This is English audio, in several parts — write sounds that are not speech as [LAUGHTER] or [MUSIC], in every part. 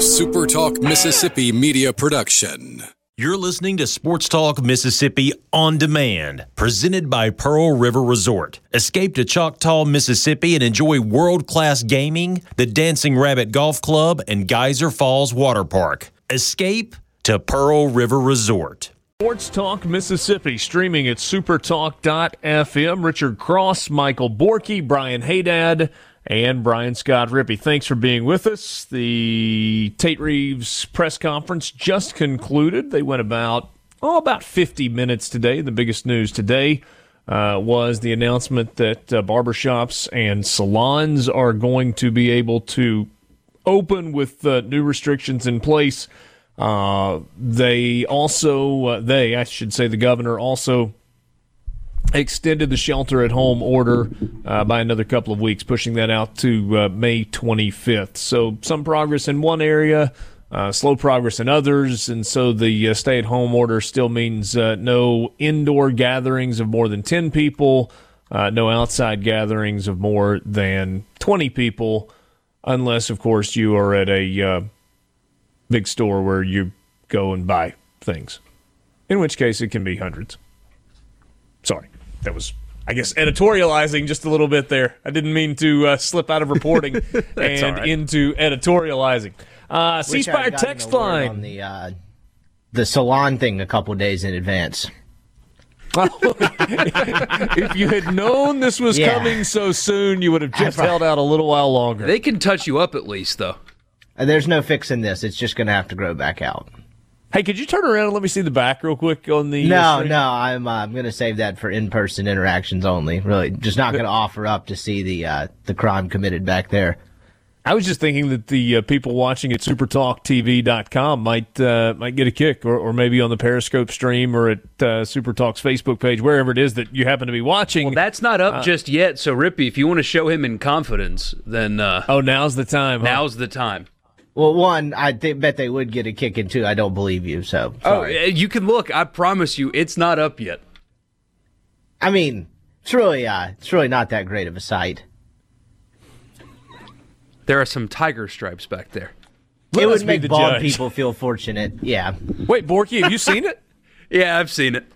a Super Talk Mississippi media production. You're listening to Sports Talk Mississippi on demand, presented by Pearl River Resort. Escape to Choctaw, Mississippi and enjoy world class gaming, the Dancing Rabbit Golf Club, and Geyser Falls Water Park. Escape to Pearl River Resort. Sports Talk Mississippi, streaming at supertalk.fm. Richard Cross, Michael Borky, Brian Haydad, and Brian Scott Rippey. Thanks for being with us. The Tate Reeves press conference just concluded. They went about, oh, about 50 minutes today. The biggest news today uh, was the announcement that uh, barbershops and salons are going to be able to open with uh, new restrictions in place. Uh, they also, uh, they, I should say, the governor also extended the shelter at home order uh, by another couple of weeks, pushing that out to uh, May 25th. So some progress in one area, uh, slow progress in others, and so the uh, stay at home order still means uh, no indoor gatherings of more than 10 people, uh, no outside gatherings of more than 20 people, unless, of course, you are at a big store where you go and buy things, in which case it can be hundreds. Sorry, that was I guess editorializing just a little bit there. I didn't mean to uh, slip out of reporting [LAUGHS] and right. into editorializing. Uh, C Spire text line on the uh, the salon thing a couple days in advance. [LAUGHS] if you had known this was Yeah. coming so soon, you would have just held out a little while longer. They can touch you up at least, though. Uh, There's no fixing this. It's just going to have to grow back out. Hey, could you turn around and let me see the back real quick on the? uh, No, stream? no, I'm uh, I'm going to save that for in-person interactions only. Really, just not going to offer up to see the uh, the crime committed back there. I was just thinking that the uh, people watching at supertalktv.com might uh, might get a kick, or, or maybe on the Periscope stream, or at uh, Supertalk's Facebook page, wherever it is that you happen to be watching. Well, that's not up just yet. So, Rippey, if you want to show him in confidence, then uh, oh, now's the time. huh? now's the time. Well, one, I th- bet they would get a kick, and two, I don't believe you. So, Oh, sorry. uh, you can look. I promise you, it's not up yet. I mean, it's really uh, it's really not that great of a sight. There are some tiger stripes back there. Let it would be make the bald judge. people feel fortunate. Yeah. Wait, Borky, have you seen it? [LAUGHS] Yeah, I've seen it.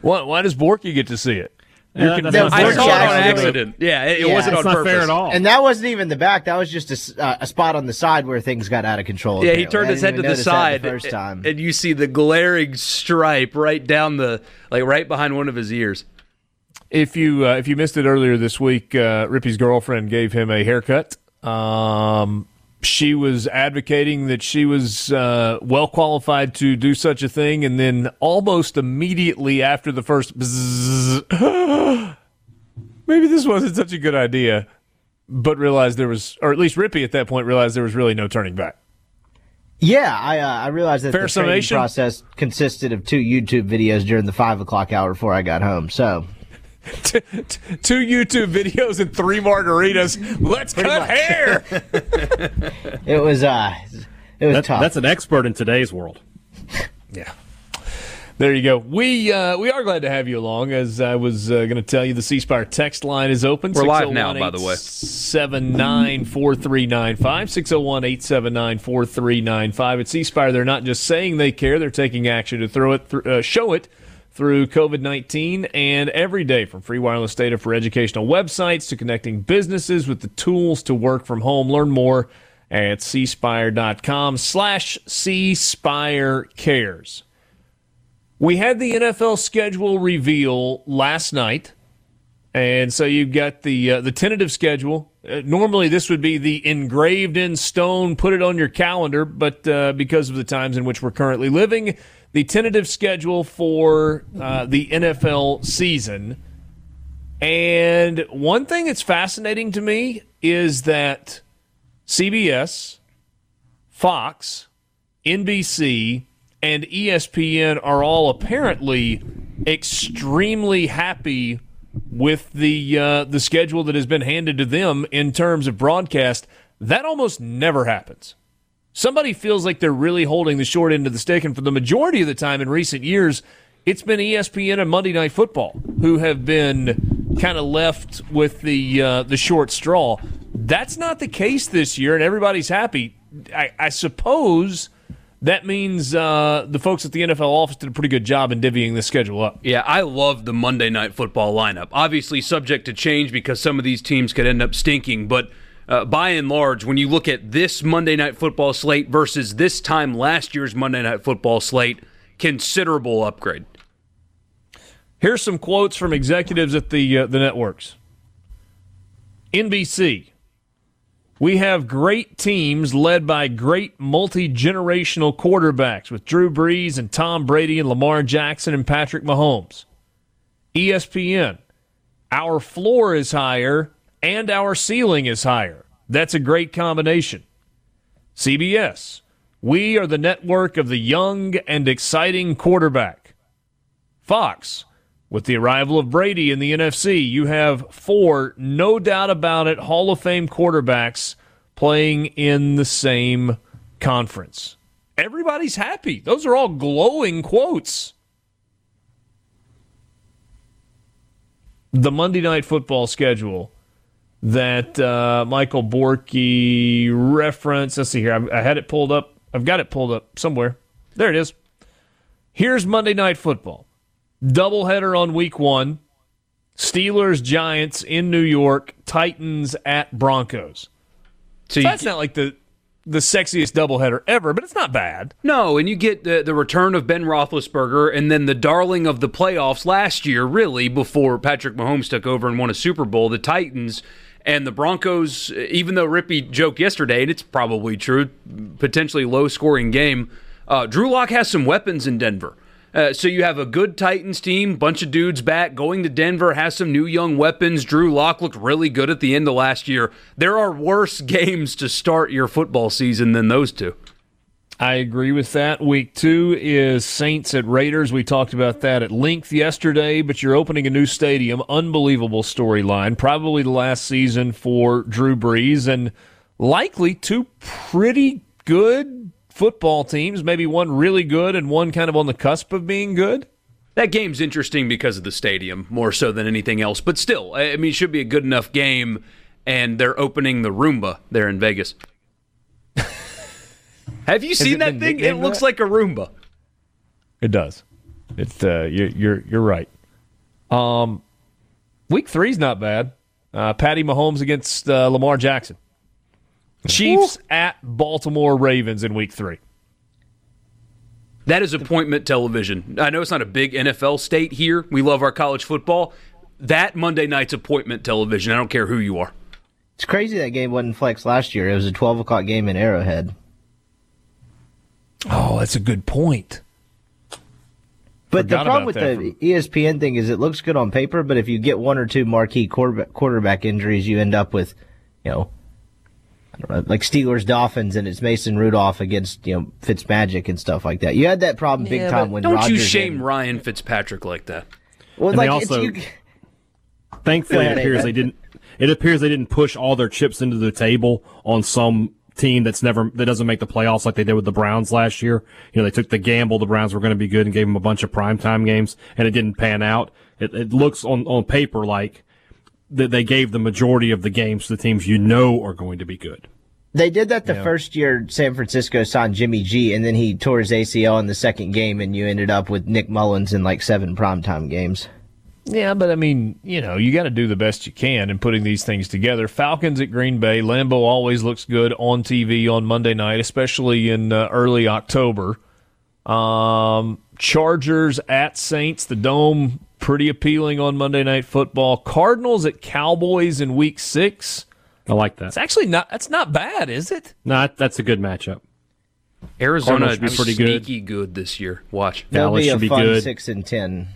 Why, why does Borky get to see it? You're Yeah, that's condemned. not I saw it on actually- accident. Yeah, it, it Yeah, wasn't it's on not purpose. fair at all. And that wasn't even the back. That was just a s- uh, a, spot on the side where things got out of control. Yeah, he turned his head to the side, the first time. and you see the glaring stripe right down the, like right behind one of his ears. If you uh, if you missed it earlier this week, uh, Rippey's girlfriend gave him a haircut. Um, she was advocating that she was uh, well qualified to do such a thing, and then almost immediately after the first, bzzz, [GASPS] maybe this wasn't such a good idea, but realized there was, or at least Rippey at that point realized there was really no turning back. Yeah, I uh, I realized that Fair the training process consisted of two YouTube videos during the five o'clock hour before I got home. So [LAUGHS] Two YouTube videos and three margaritas. Let's cut hair. [LAUGHS] it was uh it was That- tough. that's an expert in today's world. [LAUGHS] Yeah. There you go. We uh, we are glad to have you along. As I was uh, going to tell you, the C Spire text line is open. We're live now, by the way. 601 4395 601 879 4395. At C Spire, they're not just saying they care, they're taking action to throw it, th- uh, show it through COVID 19 and every day from free wireless data for educational websites to connecting businesses with the tools to work from home. Learn more at cspire.com slash cspire cares. We had the NFL schedule reveal last night, and so you've got the uh, the tentative schedule. Uh, normally, this would be the engraved in stone, put it on your calendar, but uh, because of the times in which we're currently living, the tentative schedule for uh, the NFL season. And one thing that's fascinating to me is that CBS, Fox, NBC, and ESPN are all apparently extremely happy with the uh, the schedule that has been handed to them in terms of broadcast. That almost never happens. Somebody feels like they're really holding the short end of the stick, and for the majority of the time in recent years, it's been ESPN and Monday Night Football who have been kind of left with the uh, the short straw. That's not the case this year, and everybody's happy. I, I suppose that means uh, the folks at the NFL office did a pretty good job in divvying the schedule up. Yeah, I love the Monday night football lineup. Obviously, subject to change because some of these teams could end up stinking, but uh, by and large, when you look at this Monday night football slate versus this time last year's Monday night football slate, considerable upgrade. Here's some quotes from executives at the uh, the networks. NBC. We have great teams led by great multi generational quarterbacks with Drew Brees and Tom Brady and Lamar Jackson and Patrick Mahomes. ESPN. Our floor is higher and our ceiling is higher. That's a great combination. CBS. We are the network of the young and exciting quarterback. Fox. With the arrival of Brady in the NFC, you have four, no doubt about it, Hall of Fame quarterbacks playing in the same conference. Everybody's happy. Those are all glowing quotes. The Monday Night Football schedule that uh, Michael Borky referenced. Let's see here. I, I had it pulled up. I've got it pulled up somewhere. There it is. Here's Monday Night Football. Doubleheader on week one. Steelers, Giants in New York, Titans at Broncos. So, so that's not like the the sexiest doubleheader ever, but it's not bad. No, and you get the, the return of Ben Roethlisberger and then the darling of the playoffs last year, really, before Patrick Mahomes took over and won a Super Bowl, the Titans and the Broncos, even though Rippey joked yesterday, and it's probably true, potentially low scoring game, uh, Drew Lock has some weapons in Denver. Uh, so you have a good Titans team, bunch of dudes back, going to Denver, has some new young weapons. Drew Lock looked really good at the end of last year. There are worse [LAUGHS] games to start your football season than those two. I agree with that. Week two is Saints at Raiders. We talked about that at length yesterday, but you're opening a new stadium. Unbelievable storyline. Probably the last season for Drew Brees, and likely two pretty good football teams, maybe one really good and one kind of on the cusp of being good. That game's interesting because of the stadium more so than anything else, but still, I mean, it should be a good enough game, and they're opening the Roomba there in Vegas. Have you seen that thing? It looks that? like a Roomba. It does. It's uh, you're you're you're right. Um, week three's not bad. Uh, Patty Mahomes against uh, Lamar Jackson. Chiefs Ooh. at Baltimore Ravens in week three. That is appointment television. I know it's not a big NFL state here. We love our college football. That Monday night's appointment television. I don't care who you are. It's crazy that game wasn't flex last year. It was a 12 o'clock game in Arrowhead. Oh, that's a good point. But Forgot the problem with the ESPN thing is it looks good on paper, but if you get one or two marquee quarterback, quarterback injuries, you end up with, you know, know, like Steelers Dolphins and it's Mason Rudolph against you know Fitzmagic and stuff like that. You had that problem yeah, big time when don't Rodgers you shame Ryan Fitzpatrick like that? Well, and like also, you, [LAUGHS] thankfully, it appears they didn't. It appears they didn't push all their chips into the table on some team that's never that doesn't make the playoffs like they did with the Browns last year. You know, they took the gamble the Browns were going to be good and gave them a bunch of primetime games, and it didn't pan out. It, it looks on on paper like that they gave the majority of the games to the teams you know are going to be good. They did that the yeah. first year San Francisco signed Jimmy G, and then he tore his ACL in the second game, and you ended up with Nick Mullens in like seven primetime games. Yeah, but I mean, you know, you got to do the best you can in putting these things together. Falcons at Green Bay. Lambeau always looks good on TV on Monday night, especially in uh, early October. Um, Chargers at Saints. The Dome pretty appealing on Monday Night Football. Cardinals at Cowboys in Week Six. I like that. It's actually not. That's not bad, is it? No, that's a good matchup. Arizona should be pretty sneaky good. good this year. Watch. They'll Dallas be should be good. Six and ten.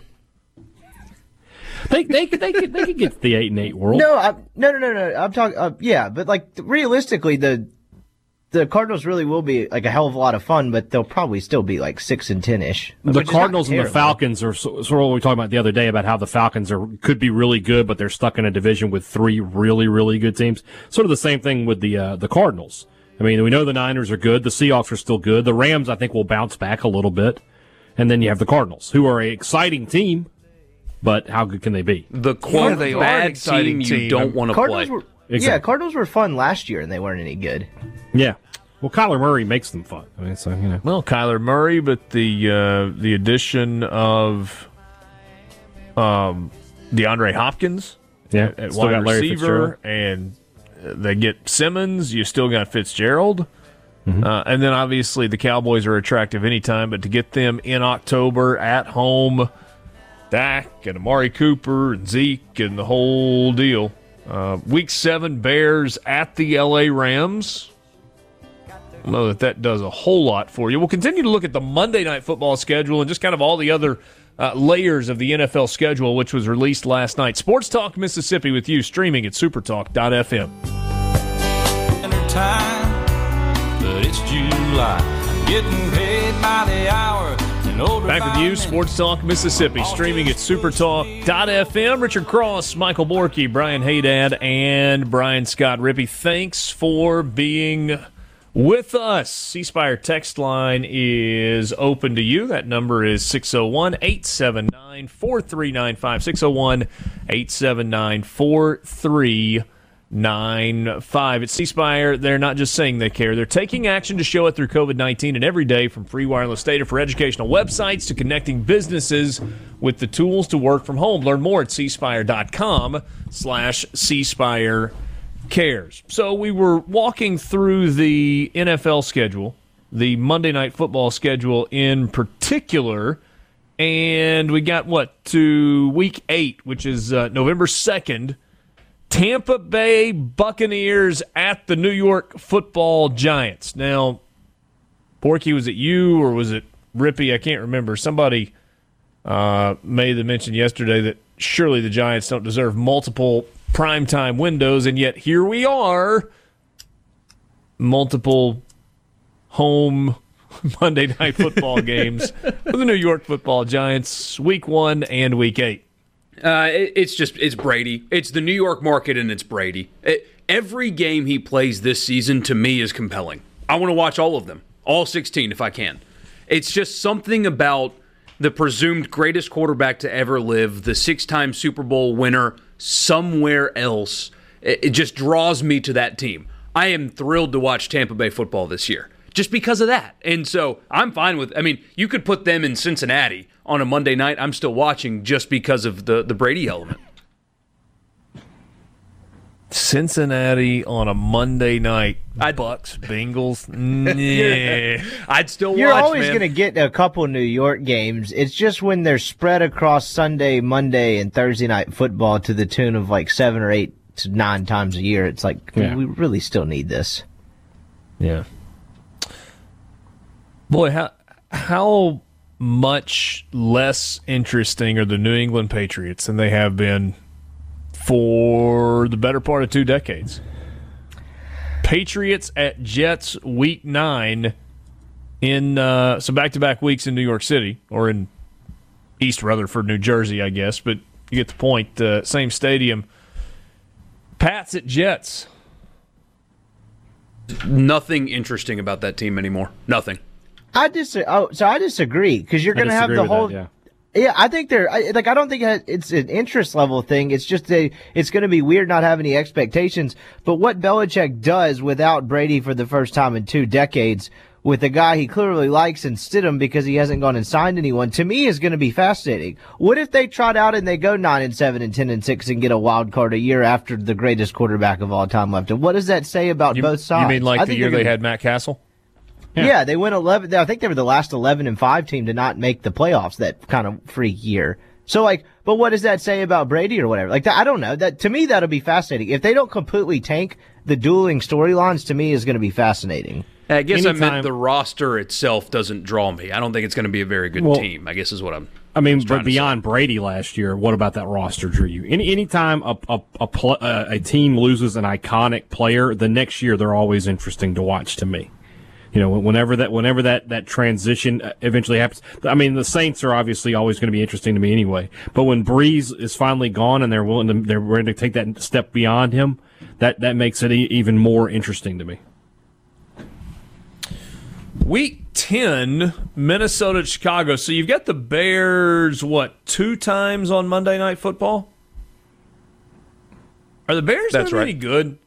They they could they could they could get to the eight and eight world. No, I, no, no, no, no. I'm talking. Uh, yeah, but like realistically, the the Cardinals really will be like a hell of a lot of fun, but they'll probably still be like six and ten ish. The Cardinals and the Falcons are sort of what we were talking about the other day about how the Falcons are could be really good, but they're stuck in a division with three really really good teams. Sort of the same thing with the uh, the Cardinals. I mean, we know the Niners are good, the Seahawks are still good, the Rams I think will bounce back a little bit, and then you have the Cardinals, who are a exciting team, but how good can they be? The quote yeah, bad team, team you don't want to play. Were, exactly. Yeah, Cardinals were fun last year, and they weren't any good. Yeah. Well, Kyler Murray makes them fun. I mean, so you know. Well, Kyler Murray, but the uh, the addition of um, DeAndre Hopkins, yeah, at wide receiver, and they get Simmons. You still got Fitzgerald. Mm-hmm. Uh, and then obviously the Cowboys are attractive anytime, but to get them in October at home, Dak and Amari Cooper and Zeke and the whole deal. Uh, week seven, Bears at the LA Rams. I know that that does a whole lot for you. We'll continue to look at the Monday night football schedule and just kind of all the other uh, layers of the NFL schedule, which was released last night. Sports Talk Mississippi with you, streaming at supertalk.fm. Time, but it's July. Getting paid by the hour. Back with you, Sports Talk Mississippi, streaming at supertalk.fm. Richard Cross, Michael Borky, Brian Haydad, and Brian Scott Rippey. Thanks for being with us. C Spire text line is open to you. That number is 601 879 4395. 601 879 4395. At C Spire, they're not just saying they care, they're taking action to show it through COVID 19 and every day from free wireless data for educational websites to connecting businesses with the tools to work from home. Learn more at cspire.com slash cspire cares. So we were walking through the NFL schedule, the Monday Night Football schedule in particular, and we got what to week eight, which is uh, November second. Tampa Bay Buccaneers at the New York Football Giants. Now, Borky, was it you or was it Rippey? I can't remember. Somebody uh, made the mention yesterday that surely the Giants don't deserve multiple primetime windows, and yet here we are, multiple home [LAUGHS] Monday night football games [LAUGHS] for the New York Football Giants, Week One and Week Eight. Uh, it, it's just it's Brady. It's the New York market, and it's Brady. It, every game he plays this season to me is compelling. I want to watch all of them, all 16 if I can. It's just something about the presumed greatest quarterback to ever live, the six-time Super Bowl winner, somewhere else. It, just draws me to that team. I am thrilled to watch Tampa Bay football this year just because of that. And so I'm fine with I mean, you could put them in Cincinnati on a Monday night. I'm still watching just because of the the Brady element. Cincinnati on a Monday night. I'd, Bucs, Bengals. [LAUGHS] Yeah. I'd still You're watch, always going to get a couple New York games. It's just when they're spread across Sunday, Monday, and Thursday night football to the tune of like seven or eight to nine times a year. It's like, yeah. we really still need this. Yeah. Boy, how how much less interesting are the New England Patriots than they have been for the better part of two decades. Patriots at Jets week nine in uh, some back to back weeks in New York City or in East Rutherford, New Jersey, I guess, but you get the point. Uh, same stadium. Pats at Jets. Nothing interesting about that team anymore. Nothing. I disagree. Oh, so I disagree because you're going to have the whole. That, yeah. Yeah, I think they're I, like I don't think it's an interest level thing. It's just a it's going to be weird not having any expectations. But what Belichick does without Brady for the first time in two decades, with a guy he clearly likes and Stidham because he hasn't gone and signed anyone, to me is going to be fascinating. What if they trot out and they go nine and seven and ten and six and get a wild card a year after the greatest quarterback of all time left? And what does that say about you, both sides? You mean like I the year they had Matt Cassel? Yeah. yeah. they went 11. I think they were the last 11 and 5 team to not make the playoffs that kind of freak year. So like, but what does that say about Brady or whatever? Like, that, I don't know. That to me, that'll be fascinating. If they don't completely tank the dueling storylines, to me is going to be fascinating. I guess Anytime. I meant the roster itself doesn't draw me. I don't think it's going to be a very good well, team. I guess is what I'm. I mean, but beyond Brady last year, what about that roster drew you? Any anytime a a a, pl- uh, a team loses an iconic player, the next year they're always interesting to watch to me you know, whenever that whenever that that transition uh, eventually happens. I mean, the Saints are obviously always going to be interesting to me anyway. But when Brees is finally gone and they're willing to they're ready to take that step beyond him, that that makes it even more interesting to me. Week 10, Minnesota Chicago. So you've got the Bears, what, two times on Monday Night Football? Are the Bears That's right. any good?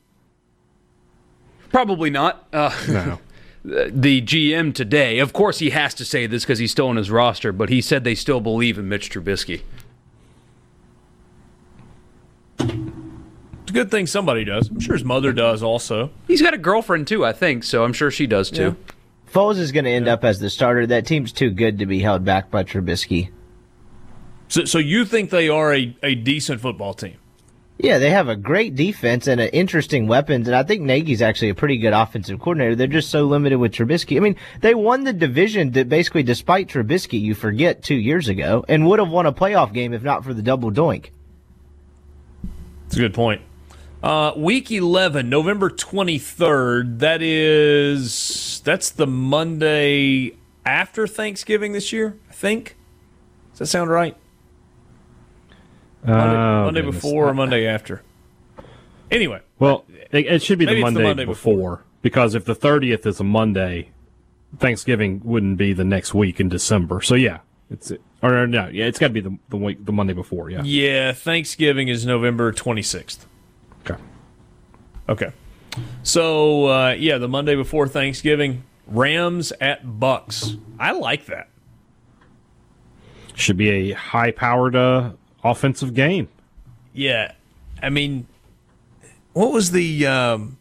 Probably not. Uh, no. The GM today. Of course, he has to say this because he's still on his roster, but he said they still believe in Mitch Trubisky. It's a good thing somebody does. I'm sure his mother does also. He's got a girlfriend too, I think, so I'm sure she does too. Yeah. Foles is going to end yeah. up as the starter. That team's too good to be held back by Trubisky. So, so you think they are a, a decent football team? Yeah, they have a great defense and an interesting weapons, and I think Nagy's actually a pretty good offensive coordinator. They're just so limited with Trubisky. I mean, they won the division that basically, despite Trubisky, you forget two years ago, and would have won a playoff game if not for the double doink. That's a good point. Uh, week 11, November 23rd. That is, that's the Monday after Thanksgiving this year, I think. Does that sound right? Monday, oh, Monday before or Monday after. Anyway. Well, it, it should be the Monday, the Monday, before, before because if the 30th is a Monday, Thanksgiving wouldn't be the next week in December. So yeah, it's or no, yeah, it's got to be the the week the Monday before. Yeah. Yeah, Thanksgiving is November 26th. Okay. Okay. So uh, yeah, the Monday before Thanksgiving, Rams at Bucs. I like that. Should be a high-powered uh, offensive game. Yeah, I mean, what was the um,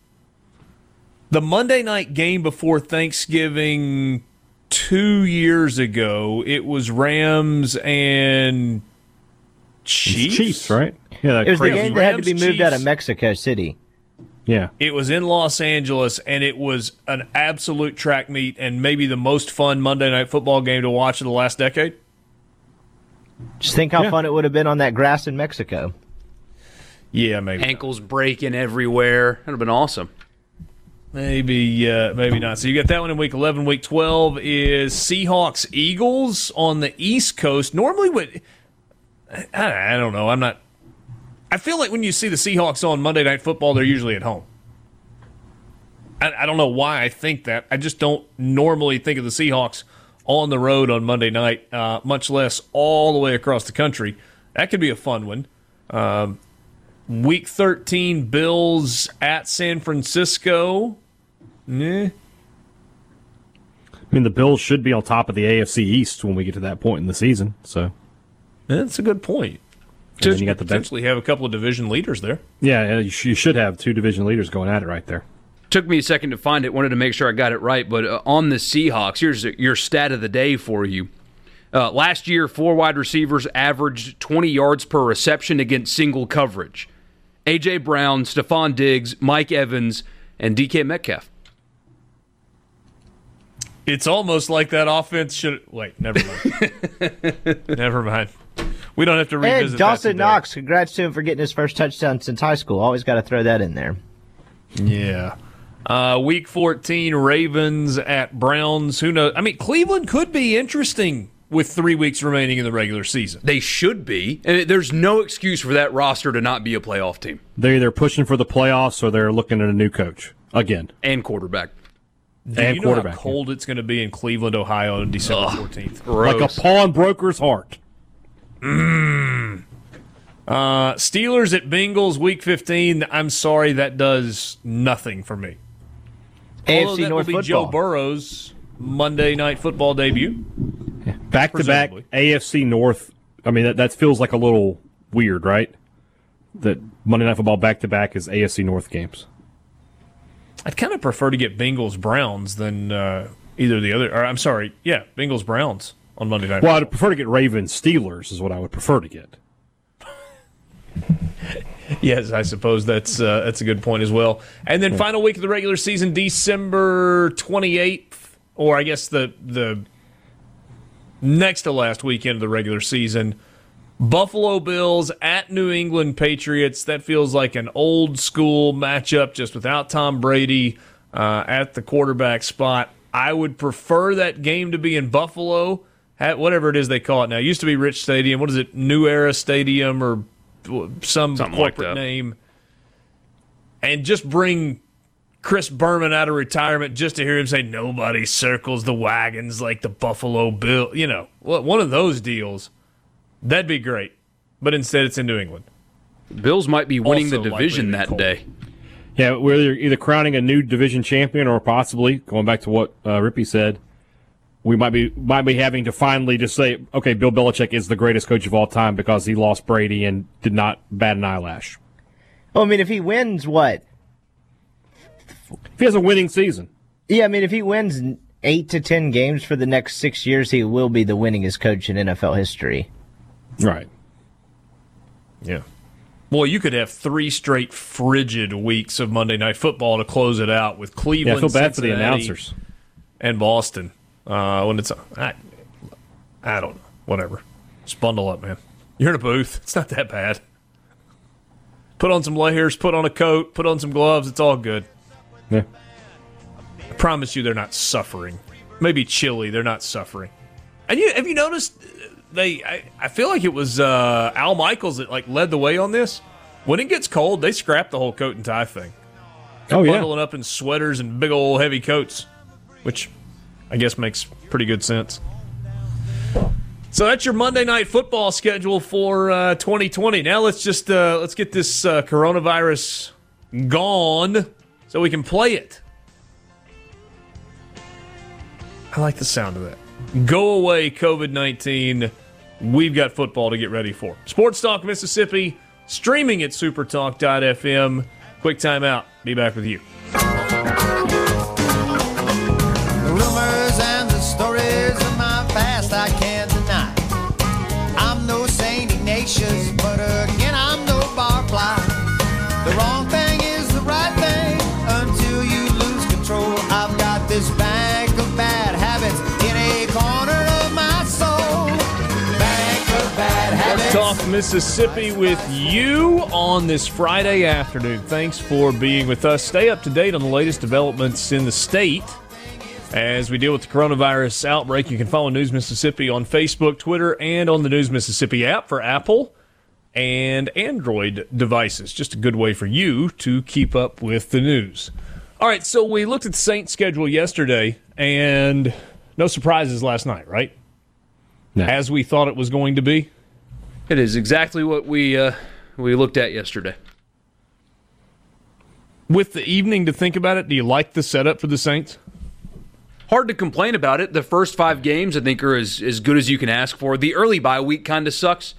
the Monday night game before Thanksgiving two years ago? It was Rams and Chiefs. Chiefs, right? Yeah, it was the game that had to be moved Chiefs. out of Mexico City. Yeah. It was in Los Angeles, and it was an absolute track meet and maybe the most fun Monday night football game to watch in the last decade. Just think how yeah. fun it would have been on that grass in Mexico. Yeah, maybe ankles not. breaking everywhere. That'd have been awesome. Maybe, uh, maybe not. So you get that one in week eleven. Week twelve is Seahawks Eagles on the East Coast. Normally, would I, I don't know. I'm not. I feel like when you see the Seahawks on Monday Night Football, they're usually at home. I, I don't know why I think that. I just don't normally think of the Seahawks on the road on Monday night, uh, much less all the way across the country. That could be a fun one. Um, week 13, Bills at San Francisco. Nah. I mean, the Bills should be on top of the AFC East when we get to that point in the season. So that's a good point. And then you got the potentially have a couple of division leaders there. Yeah, you should have two division leaders going at it right there. Took me a second to find it. Wanted to make sure I got it right. But uh, on the Seahawks, here's your stat of the day for you. Uh, last year, four wide receivers averaged 20 yards per reception against single coverage. A.J. Brown, Stefon Diggs, Mike Evans, and DK Metcalf. It's almost like that offense should. Wait, never mind. [LAUGHS] never mind. We don't have to revisit. And Dawson Knox, congrats to him for getting his first touchdown since high school. Always got to throw that in there. Yeah. Uh, week 14, Ravens at Browns. Who knows? I mean, Cleveland could be interesting with three weeks remaining in the regular season. They should be. And there's no excuse for that roster to not be a playoff team. They're either pushing for the playoffs or they're looking at a new coach again. And quarterback. Do and you know how cold it's going to be in Cleveland, Ohio on December Ugh, 14th? Like a pawnbroker's heart. Mmm. Uh, Steelers at Bengals, Week 15. I'm sorry, that does nothing for me. AFC that North will be football. Joe Burrow's Monday Night Football debut. Back to back AFC North. I mean, that, that feels like a little weird, right? That Monday Night Football back to back is AFC North games. I'd kind of prefer to get Bengals Browns than uh, either the other. Or I'm sorry, yeah, Bengals Browns on Monday Night. Well, I'd prefer to get Ravens Steelers is what I would prefer to get. [LAUGHS] yes, I suppose that's uh, that's a good point as well. And then final week of the regular season, December twenty eighth, or I guess the the next to last weekend of the regular season. Buffalo Bills at New England Patriots. That feels like an old school matchup, just without Tom Brady uh, at the quarterback spot. I would prefer that game to be in Buffalo, at whatever it is they call it now. It used to be Rich Stadium. What is it? New Era Stadium or some Something corporate like name, and just bring Chris Berman out of retirement just to hear him say nobody circles the wagons like the Buffalo Bill. You know, one of those deals. That'd be great. But instead, it's in New England. Bills might be winning also the division that cold. day. Yeah, we're either crowning a new division champion or possibly going back to what uh, Rippey said. We might be might be having to finally just say, okay, Bill Belichick is the greatest coach of all time because he lost Brady and did not bat an eyelash. Well, I mean, if he wins, what? If he has a winning season. Yeah, I mean, if he wins eight to ten games for the next six years, he will be the winningest coach in NFL history. Right. Yeah. Boy, you could have three straight frigid weeks of Monday Night Football to close it out with Cleveland. Yeah, I feel bad Cincinnati, for the announcers and Boston. Uh, when it's, I, I don't know, whatever. Just bundle up, man. You're in a booth. It's not that bad. Put on some layers, put on a coat, put on some gloves. It's all good. Yeah. I promise you, they're not suffering. Maybe chilly, they're not suffering. And you have you noticed they? I, I feel like it was uh, Al Michaels that like led the way on this. When it gets cold, they scrap the whole coat and tie thing. They're oh bundling up in sweaters and big old heavy coats, which I guess makes pretty good sense. So that's your Monday night football schedule for uh, 2020. Now let's just uh, let's get this uh, coronavirus gone so we can play it. I like the sound of that. Go away, COVID 19. We've got football to get ready for. Sports Talk Mississippi, streaming at supertalk.fm. Quick timeout. Be back with you. Mississippi with you on this Friday afternoon. Thanks for being with us. Stay up to date on the latest developments in the state as we deal with the coronavirus outbreak. You can follow News Mississippi on Facebook, Twitter, and on the News Mississippi app for Apple and Android devices. Just a good way for you to keep up with the news. All right, so we looked at the Saints schedule yesterday, and no surprises last night, right? No. As we thought it was going to be. It is exactly what we uh, we looked at yesterday. With the evening to think about it, do you like the setup for the Saints? Hard to complain about it. The first five games, I think, are as, as good as you can ask for. The early bye week kind of sucks.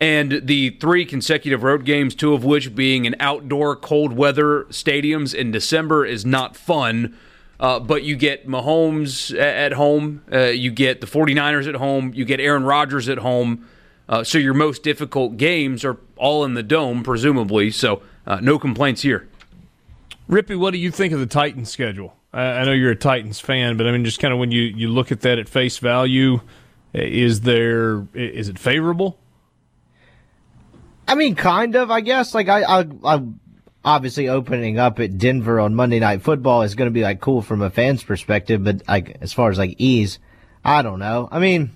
And the three consecutive road games, two of which being in outdoor cold weather stadiums in December, is not fun. Uh, but you get Mahomes at home, uh, you get the 49ers at home, you get Aaron Rodgers at home. Uh, so your most difficult games are all in the dome, presumably. So uh, no complaints here. Rippey, what do you think of the Titans schedule? I, I know you're a Titans fan, but I mean, just kind of when you, you look at that at face value, is there is it favorable? I mean, kind of, I guess. Like I, I, I obviously opening up at Denver on Monday Night Football is going to be like cool from a fan's perspective, but like as far as like ease, I don't know. I mean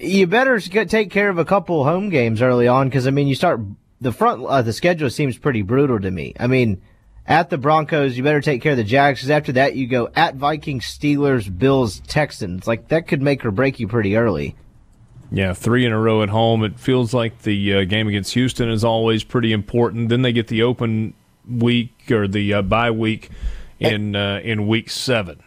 you better take care of a couple home games early on because I mean you start the front uh, the schedule seems pretty brutal to me. I mean, at the Broncos, you better take care of the Jags because after that you go at Vikings, Steelers, Bills, Texans. Like that could make or break you pretty early. Yeah, three in a row at home. It feels like the uh, game against Houston is always pretty important. Then they get the open week or the uh, bye week in uh, in week seven.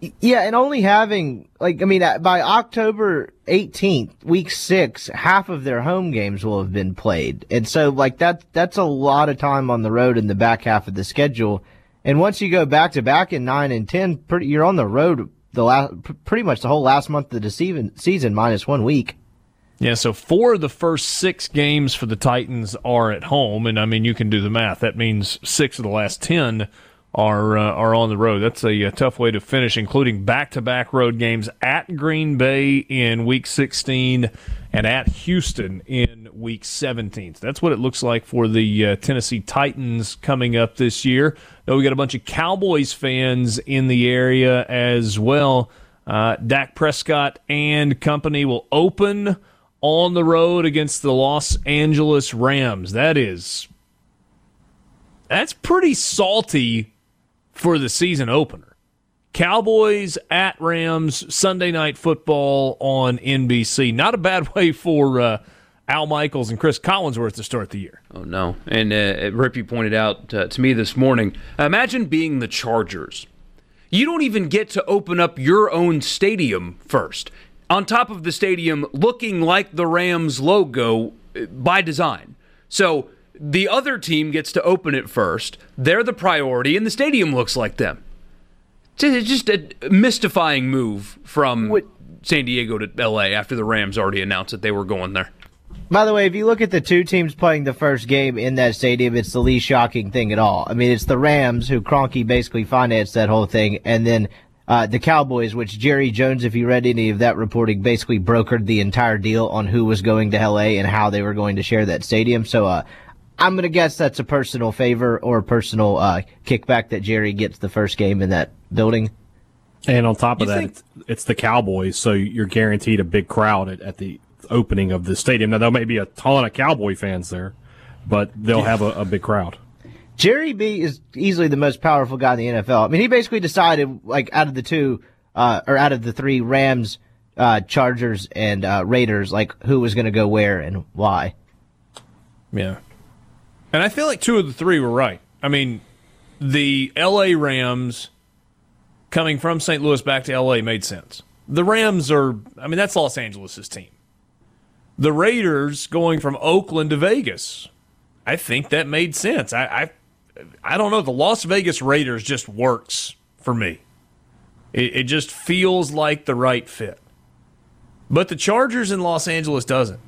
Yeah, and only having like I mean uh, by October 18th, week 6, half of their home games will have been played. And so like that that's a lot of time on the road in the back half of the schedule. And once you go back to back in 9 and 10, pretty, you're on the road the last pretty much the whole last month of the season, season minus 1 week. Yeah, so four of the first six games for the Titans are at home, and I mean you can do the math. That means six of the last ten are uh, are on the road. That's a, a tough way to finish, including back to back road games at Green Bay in Week 16 and at Houston in Week 17. So That's what it looks like for the uh, Tennessee Titans coming up this year. Though we got a bunch of Cowboys fans in the area as well. Uh, Dak Prescott and company will open on the road against the Los Angeles Rams. That is that's pretty salty for the season opener. Cowboys at Rams Sunday night football on NBC. Not a bad [LAUGHS] way for uh, Al Michaels and Chris Collinsworth to start the year. Oh no! And uh, Rippey pointed out uh, to me this morning. Imagine being the Chargers. You don't even get to open up your own stadium first. On top of the stadium, looking like the Rams logo uh, by design. So the other team gets to open it first. They're the priority, and the stadium looks like them. It's just a mystifying move from what? San Diego to LA after the Rams already announced that they were going there. By the way, if you look at the two teams playing the first game in that stadium, it's the least shocking thing at all. I mean, it's the Rams who Kroenke basically financed that whole thing, and then uh, the Cowboys, which Jerry Jones, if you read any of that reporting, basically brokered the entire deal on who was going to LA and how they were going to share that stadium. So, uh, I'm gonna guess that's a personal favor or a personal uh, kickback that Jerry gets the first game in that building. And on top of you that, think- it's, it's, the Cowboys, so you're guaranteed a big crowd at, at the opening of the stadium. Now there may be a ton of Cowboy fans there, but they'll have a, a big crowd. Jerry B is easily the most powerful guy in the NFL. I mean, he basically decided, like, out of the two, uh, or out of the three Rams, uh, Chargers, and uh, Raiders, like, who was going to go where and why. Yeah. And I feel like two of the three were right. I mean, the LA Rams coming from St. Louis back to LA made sense. The Rams are, I mean, that's Los Angeles' team the Raiders going from Oakland to Vegas. I think that made sense. I, I, I don't know. The Las Vegas Raiders just works for me. It, it just feels like the right fit. But the Chargers in Los Angeles doesn't.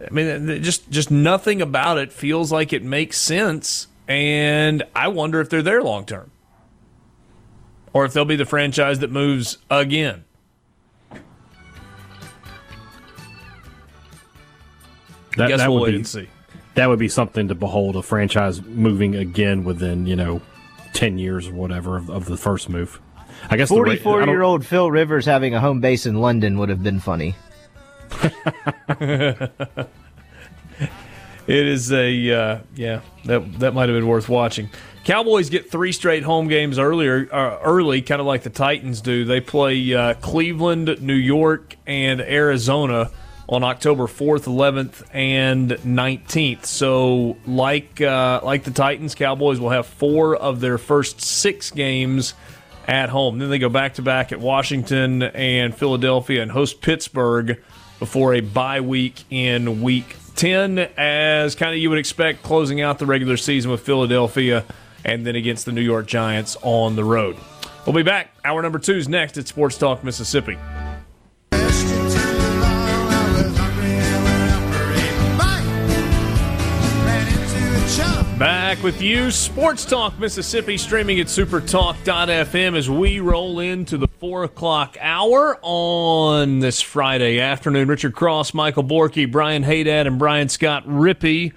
I mean, just just nothing about it feels like it makes sense, and I wonder if they're there long term, or if they'll be the franchise that moves again. That, Guess that we'll would wait be, and see. That would be something to behold a franchise moving again within, you know, 10 years or whatever of, of the first move. I guess 44 year old Phil Rivers having a home base in London would have been funny. [LAUGHS] it is a uh, yeah that that might have been worth watching. Cowboys get three straight home games earlier uh, early, kind of like the Titans do. They play uh, Cleveland, New York, and Arizona on October 4th, 11th, and 19th. So, like uh, like the Titans, Cowboys will have four of their first six games at home. Then they go back to back at Washington and Philadelphia and host Pittsburgh before a bye week in Week 10, as kind of you would expect, closing out the regular season with Philadelphia and then against the New York Giants on the road. We'll be back. Hour number two is next at Sports Talk Mississippi. Back with you, Sports Talk Mississippi, streaming at supertalk.fm as we roll into the 4 o'clock hour on this Friday afternoon. Richard Cross, Michael Borky, Brian Haydad, and Brian Scott Rippey.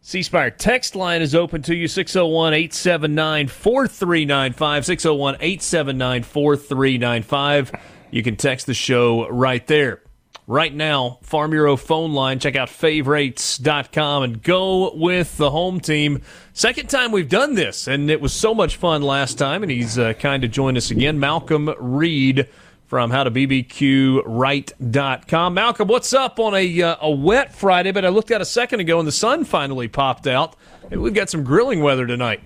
C Spire text line is open to you 601 879 4395. 601 879 4395. You can text the show right there right now. Farm Bureau phone line. Check out favorites.com and go with the home team. Second time we've done this, and it was so much fun last time, and he's uh, kind of joined us again. Malcolm Reed from howtobbqright.com. Malcolm, what's up on a, uh, a wet Friday? But I looked out a second ago and the sun finally popped out. And we've got some grilling weather tonight.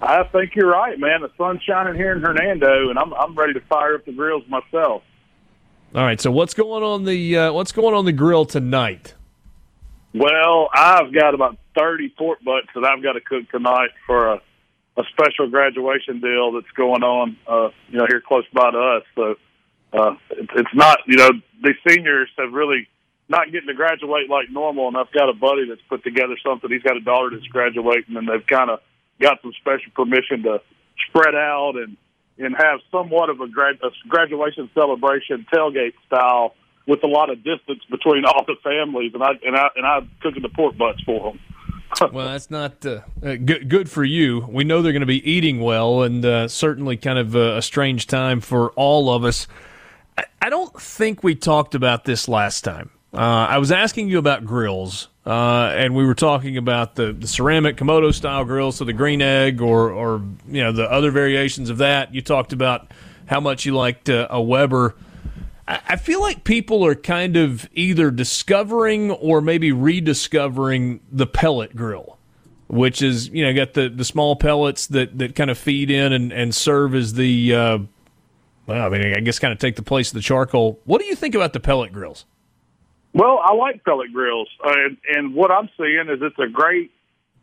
I think you're right, man. The sun's shining here in Hernando, and I'm I'm ready to fire up the grills myself. All right. So what's going on the uh, what's going on the grill tonight? Well, I've got about thirty pork butts that I've got to cook tonight for a, a special graduation deal that's going on, uh, you know, here close by to us. So uh, it, it's not, you know, the seniors have really not getting to graduate like normal, and I've got a buddy that's put together something. He's got a daughter that's graduating, and they've kind of got some special permission to spread out and and have somewhat of a, grad, a graduation celebration tailgate style with a lot of distance between [LAUGHS] all the families, and I and I and I cooking the pork butts for them. [LAUGHS] well, that's not uh, uh, good. Good for you. We know they're going to be eating well, and uh, certainly kind of a, a, strange time for all of us. I, I, don't think we talked about this last time. Uh, I was asking you about grills, uh, and we were talking about the, the ceramic kamado style grills, so the green egg or, or you know the other variations of that. You talked about how much you liked uh, a Weber. I feel like people are kind of either discovering or maybe rediscovering the pellet grill, which is you know got the, the small pellets that, that kind of feed in and, and serve as the uh, well, I mean I guess kind of take the place of the charcoal. What do you think about the pellet grills? Well, I like pellet grills, uh, and, and what I'm seeing is it's a great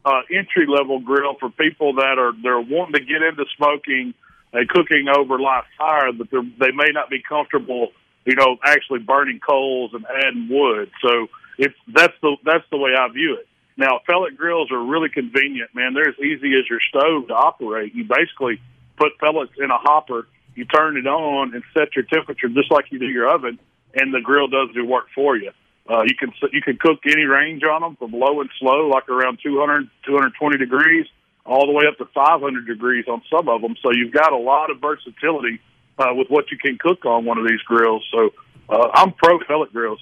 uh, entry level grill for people that are they're wanting to get into smoking and cooking over live fire, but they may not be comfortable, you know, actually burning coals and adding wood. So it's that's the that's the way I view it. Now, pellet grills are really convenient, man. They're as easy as your stove to operate. You basically put pellets in a hopper, you turn it on, and set your temperature just like you do your oven, and the grill does the work for you. Uh, you can you can cook any range on them from low and slow, like around 200 220 degrees, all the way up to 500 degrees on some of them. So you've got a lot of versatility uh, with what you can cook on one of these grills. So uh, I'm pro pellet grills.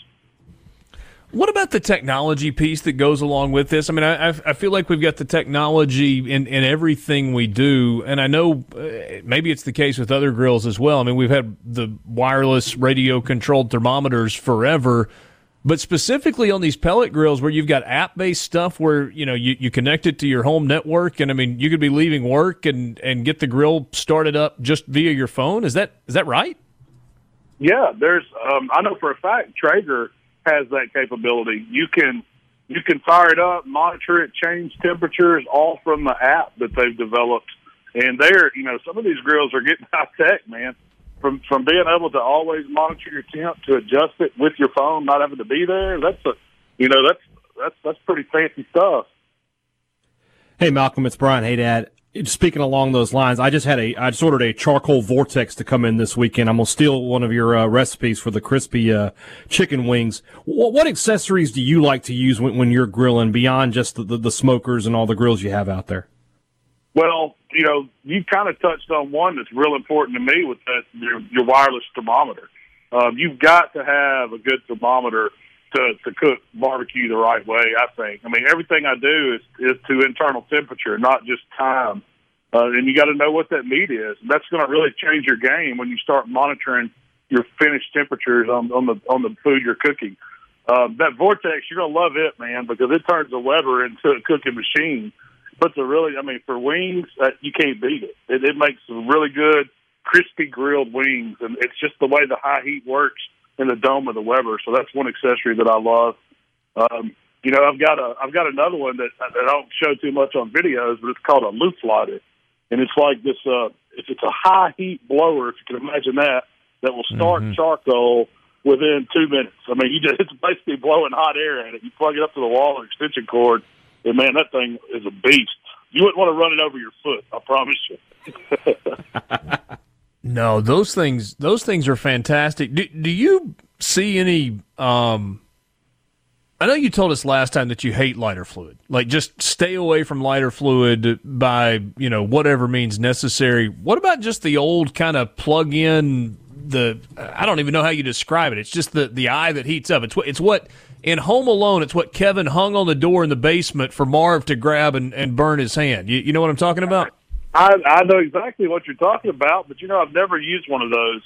What about the technology piece that goes along with this? I mean, I, I feel like we've got the technology in, in everything we do, and I know uh, maybe it's the case with other grills as well. I mean, we've had the wireless radio controlled thermometers forever but specifically on these pellet grills where you've got app based stuff where, you know, you, you connect it to your home network and I mean you could be leaving work and, and get the grill started up just via your phone. Is that is that right? Yeah, there's um, I know for a fact Traeger has that capability. You can you can fire it up, monitor it, change temperatures all from the app that they've developed. And they're you know, some of these grills are getting [LAUGHS] high tech, man from from being able to always monitor your temp to adjust it with your phone, not having to be there. That's a, you know, that's that's that's pretty fancy stuff. Hey Malcolm, it's Brian. Hey Dad. Speaking along those lines, I just had a I just ordered a charcoal vortex to come in this weekend. I'm gonna steal one of your uh, recipes for the crispy uh, chicken wings. What, what, accessories do you like to use when, when you're grilling beyond just the, the, the smokers and all the grills you have out there? Well, you know, you kind of touched on one that's real important to me with that your, your wireless thermometer. Um, you've got to have a good thermometer to to cook barbecue the right way. I think. I mean, everything I do is is to internal temperature, not just time. Uh, and you got to know what that meat is. That's going to really change your game when you start monitoring your finished temperatures on, on the on the food you're cooking. Uh, that vortex, you're gonna love it, man, because it turns a Weber into a cooking machine puts a really, I mean, for wings, uh, you can't beat it. it. It makes really good, crispy grilled wings, and it's just the way the high heat works in the dome of the Weber. So that's one accessory that I love. Um, you know, I've got a, I've got another one that, that I don't show too much on videos, but it's called a Looftlighter, and it's like this. Uh, it's, it's a high heat blower, if you can imagine that, that will start mm-hmm. charcoal within two minutes. I mean, you just [LAUGHS] it's basically blowing hot air at it. You plug it up to the wall or extension cord and man, that thing is a beast. You wouldn't want to run it over your foot. I promise you. [LAUGHS] no, those things those things are fantastic. Do, do you see any? Um, I know you told us last time that you hate lighter fluid. Like, just stay away from lighter fluid by you know whatever means necessary. What about just the old kind of plug in? The I don't even know how you describe it. It's just the the eye that heats up. It's what it's what in Home Alone, it's what Kevin hung on the door in the basement for Marv to grab and, and burn his hand. You, you know what I'm talking about? I, I know exactly what you're talking about, but you know, I've never used one of those.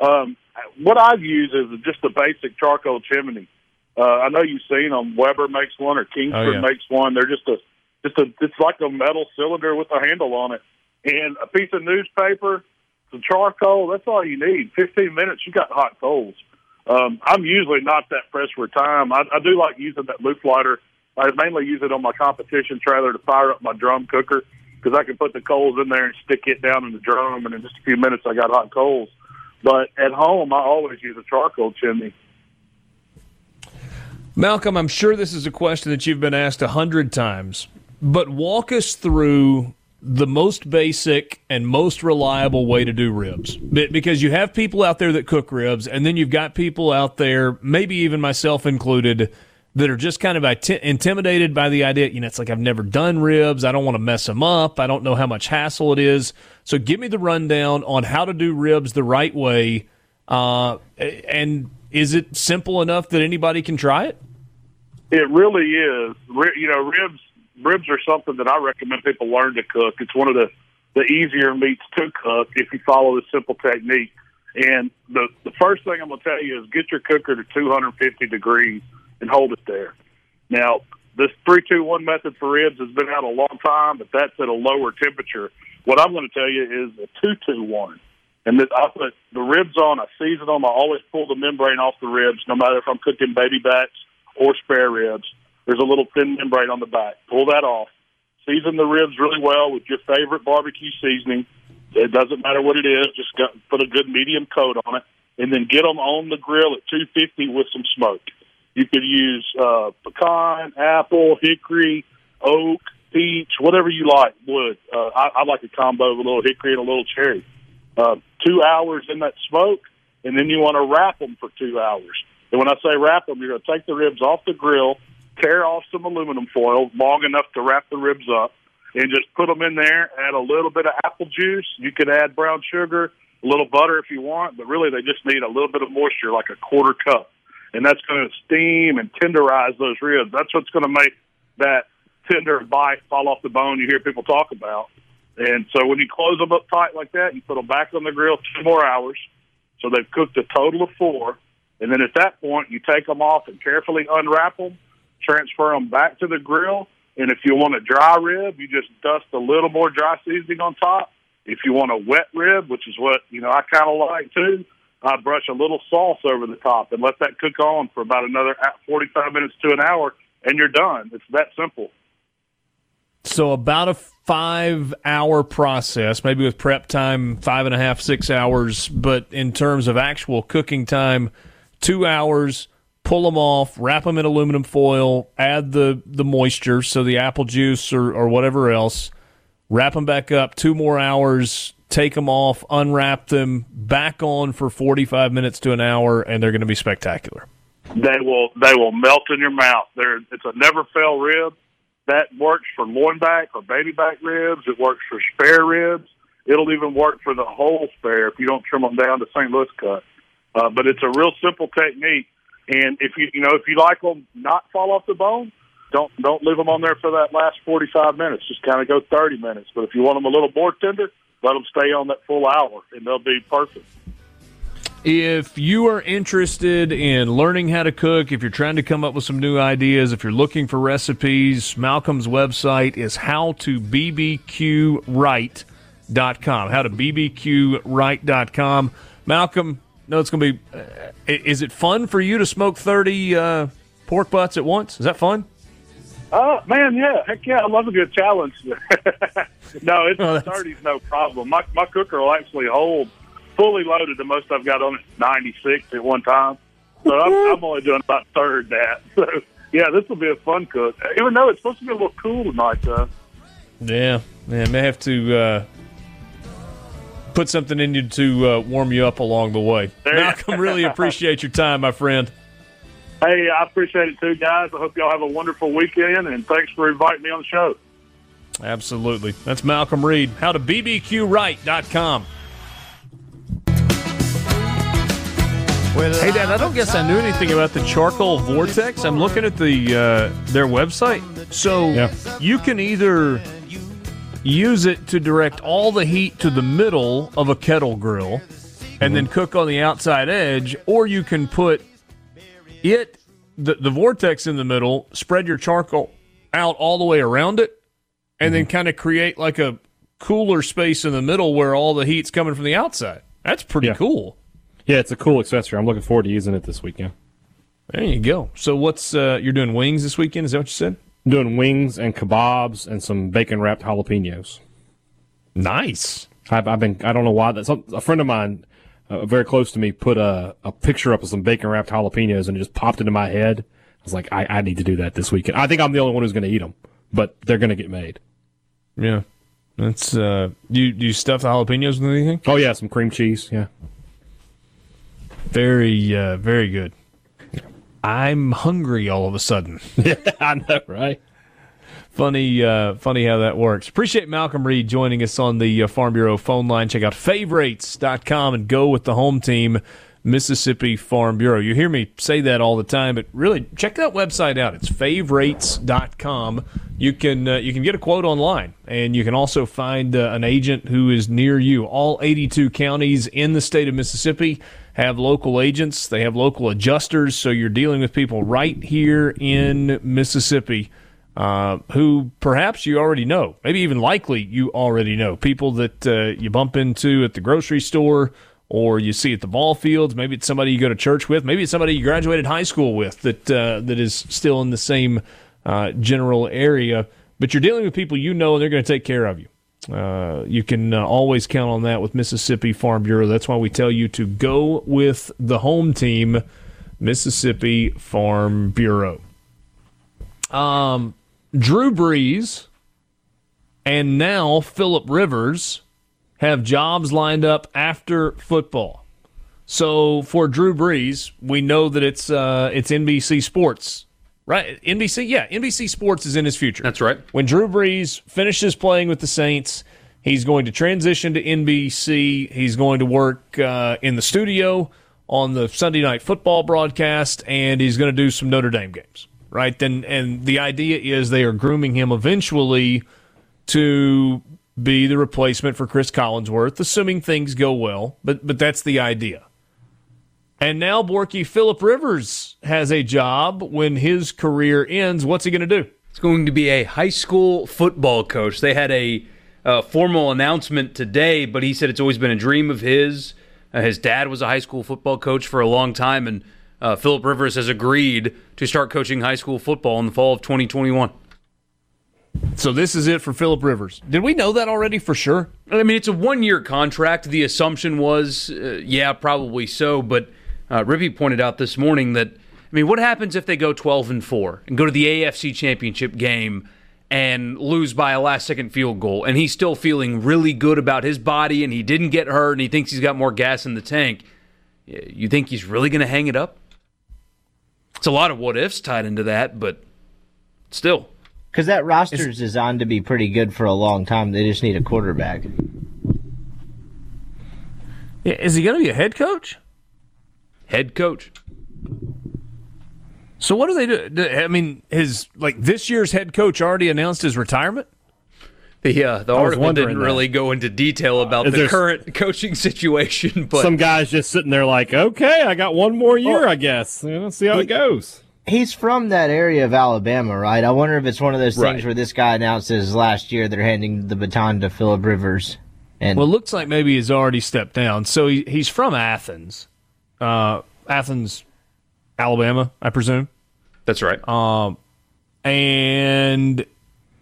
Um, what I've used is just a basic charcoal chimney. Uh, I know you've seen them. Weber makes one, or Kingsford oh, yeah. makes one. They're just a, just a, it's like a metal cylinder with a handle on it, and a piece of newspaper, some charcoal. That's all you need. Fifteen minutes, you got hot coals. Um, I'm usually not that pressed for time. I, I do like using that loop lighter. I mainly use it on my competition trailer to fire up my drum cooker because I can put the coals in there and stick it down in the drum, and in just a few minutes I got hot coals. But at home, I always use a charcoal chimney. Malcolm, I'm sure this is a question that you've been asked a hundred times, but walk us through the most basic and most reliable way to do ribs. Because you have people out there that cook ribs and then you've got people out there maybe even myself included that are just kind of intimidated by the idea you know it's like I've never done ribs. I don't want to mess them up. I don't know how much hassle it is. So give me the rundown on how to do ribs the right way uh, and is it simple enough that anybody can try it? It really is. You know ribs ribs are something that I recommend people learn to cook. It's one of the the easier meats to cook if you follow the simple technique. And the the first thing I'm going to tell you is get your cooker to 250 degrees and hold it there. Now, this three two one method for ribs has been out a long time, but that's at a lower temperature. What I'm going to tell you is a two two one. And this, I put the ribs on, I season them. I always pull the membrane off the ribs, no matter if I'm cooking baby backs or spare ribs. There's a little thin membrane on the back. Pull that off. Season the ribs really well with your favorite barbecue seasoning. It doesn't matter what it is. Just got, put a good medium coat on it, and then get them on the grill at 250 with some smoke. You could use uh, pecan, apple, hickory, oak, peach, whatever you like. Wood. Uh, I, I like a combo of a little hickory and a little cherry. Uh, two hours in that smoke, and then you want to wrap them for two hours. And when I say wrap them, you're going to take the ribs off the grill, tear off some aluminum foil long enough to wrap the ribs up, and just put them in there. Add a little bit of apple juice. You could add brown sugar, a little butter if you want, but really they just need a little bit of moisture, like a quarter cup. And that's going to steam and tenderize those ribs. That's what's going to make that tender bite fall off the bone you hear people talk about. And so when you close them up tight like that, you put them back on the grill two more hours. So they've cooked a total of four. And then at that point, you take them off and carefully unwrap them, transfer them back to the grill. And if you want a dry rib, you just dust a little more dry seasoning on top. If you want a wet rib, which is what, you know, I kind of like too, I brush a little sauce over the top and let that cook on for about another 45 minutes to an hour, and you're done. It's that simple. So about a five hour process, maybe with prep time, five and a half, six hours, but in terms of actual cooking time, two hours. Pull them off, wrap them in aluminum foil, add the, the moisture, so the apple juice or, or whatever else, wrap them back up, two more hours, take them off, unwrap them, back on for 45 minutes to an hour, and they're going to be spectacular. They will they will melt in your mouth. They're, it's a never fail rib. That works for loin back or baby back ribs. It works for spare ribs. It'll even work for the whole spare if you don't trim them down to St. Louis cut. Uh, but it's a real simple technique. And if you you know if you like them not fall off the bone, don't don't leave them on there for that last forty five minutes. Just kind of go thirty minutes. But if you want them a little more tender, let them stay on that full hour, and they'll be perfect. If you are interested in learning how to cook, if you're trying to come up with some new ideas, if you're looking for recipes, Malcolm's website is howtobbqright.com. How to bbqright.com. Malcolm, no, it's going to be. Uh, is it fun for you to smoke 30 uh, pork butts at once? Is that fun? Oh man, yeah, heck yeah, I love a good challenge. [LAUGHS] no, it's oh, thirty's no problem. My my cooker will actually hold fully loaded. The most I've got on it ninety six at one time. So I'm, I'm only doing about third that. [LAUGHS] So yeah, this will be a fun cook. Even though it's supposed to be a little cool tonight, though. Yeah, yeah, may have to uh, put something in you to uh, warm you up along the way. There Malcolm, really appreciate your time, my friend. Hey, I appreciate it too, guys. I hope y'all have a wonderful weekend, and thanks for inviting me on the show. Absolutely. That's Malcolm Reed. How to bbqright.com. Hey, Dad, I don't guess I knew anything about the charcoal vortex. I'm looking at the uh, their website. So yeah. you can either use it to direct all the heat to the middle of a kettle grill and mm-hmm. then cook on the outside edge, or you can put it the, the vortex in the middle, spread your charcoal out all the way around it, and mm-hmm. then kind of create like a cooler space in the middle where all the heat's coming from the outside. That's pretty yeah. cool. Yeah, it's a cool accessory. I'm looking forward to using it this weekend. There you go. So what's uh, you're doing wings this weekend? Is that what you said? I'm doing wings and kebabs and some bacon wrapped jalapenos. Nice. I've, I've, been I don't know why that a friend of mine uh, very close to me put a, a picture up of some bacon wrapped jalapenos and it just popped into my head. I was like, I, I need to do that this weekend. I think I'm the only one who's going to eat them, but they're going to get made. Yeah. That's, uh, you, do you stuff the jalapenos with anything? Oh, yeah, some cream cheese. Yeah. Very, uh, very good. I'm hungry all of a sudden. [LAUGHS] I know, right? Funny, uh, funny how that works. Appreciate Malcolm Reed joining us on the uh, Farm Bureau phone line. Check out favorites.com and go with the home team. Mississippi Farm Bureau. You hear me say that all the time, but really check that website out. It's favrates.com. You can uh, you can get a quote online, and you can also find uh, an agent who is near you. All 82 counties in the state of Mississippi have local agents. They have local adjusters, so you're dealing with people right here in Mississippi. Uh, who perhaps you already know, maybe even likely you already know, people that uh, you bump into at the grocery store, or you see at the ball fields. Maybe it's somebody you go to church with. Maybe it's somebody you graduated high school with that uh, that is still in the same uh, general area. But you're dealing with people you know, and they're going to take care of you. Uh, you can uh, always count on that with Mississippi Farm Bureau. That's why we tell you to go with the home team, Mississippi Farm Bureau. Um, Drew Brees and now Philip Rivers have jobs lined up after football. So for Drew Brees, we know that it's uh, it's NBC Sports, right? NBC, yeah, NBC Sports is in his future. That's right. When Drew Brees finishes playing with the Saints, he's going to transition to NBC. He's going to work uh, in the studio on the Sunday night football broadcast, and he's going to do some Notre Dame games, right? Then, and the idea is they are grooming him eventually to be the replacement for Chris Collinsworth, assuming things go well. But but that's the idea. And now Borky Philip Rivers has a job when his career ends. What's he going to do? It's going to be a high school football coach. They had a, formal announcement today, but he said it's always been a dream of his. Uh, his dad was a high school football coach for a long time, and uh, Philip Rivers has agreed to start coaching high school football in the fall of 2021. So this is it for Philip Rivers. Did we know that already for sure? I mean, it's a one-year contract. The assumption was, uh, yeah, probably so. But uh, Rippey pointed out this morning that, I mean, what happens if they go 12 and four and go to the AFC Championship game and lose by a last-second field goal, and he's still feeling really good about his body, and he didn't get hurt, and he thinks he's got more gas in the tank? You think he's really going to hang it up? It's a lot of what ifs tied into that, but still. Because that roster is designed to be pretty good for a long time. They just need a quarterback. Yeah, is he going to be a head coach? Head coach. So what do they do? I mean, his like this year's head coach already announced his retirement. The uh, the article didn't that. really go into detail about uh, the current [LAUGHS] coaching situation, but some guys just sitting there like, okay, I got one more year, oh, I guess. Let's see how it goes he's from that area of Alabama, right? I wonder if it's one of those things right. where this guy announces last year they're handing the baton to Philip Rivers. And well, it looks like maybe he's already stepped down. So he, he's from Athens, uh, Athens, Alabama, I presume. That's right. Um, and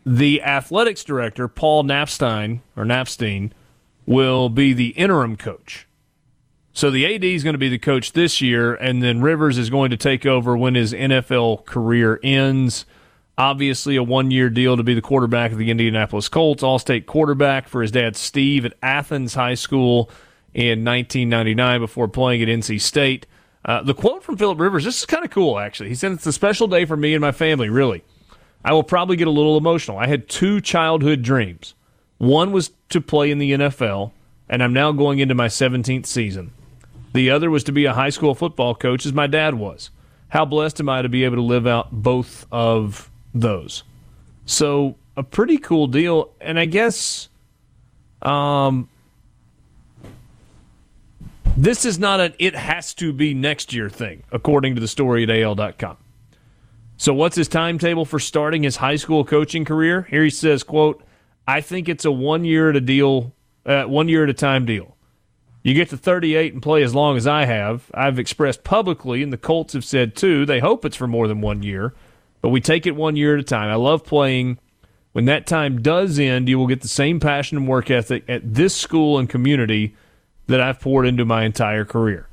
the athletics director, Paul Napstein or Napstein, will be the interim coach. So the AD is going to be the coach this year, and then Rivers is going to take over when his NFL career ends. Obviously, a one year deal to be the quarterback of the Indianapolis Colts, all state quarterback for his dad Steve at Athens High School in 1999 before playing at NC State. Uh, the quote from Philip Rivers, this is kind of cool, actually. He said, It's a special day for me and my family, really. I will probably get a little emotional. I had two childhood dreams. One was to play in the NFL, and I'm now going into my 17th season. The other was to be a high school football coach, as my dad was. How blessed am I to be able to live out both of those? So, a pretty cool deal. And I guess um, this is not an it has to be next year thing, according to the story at AL.com. So, what's his timetable for starting his high school coaching career? Here he says, quote, I think it's a one year at a deal, uh, one year at a time deal. You get to 38 and play as long as I have. I've expressed publicly, and the Colts have said too, they hope it's for more than one year, but we take it one year at a time. I love playing. When that time does end, you will get the same passion and work ethic at this school and community that I've poured into my entire career.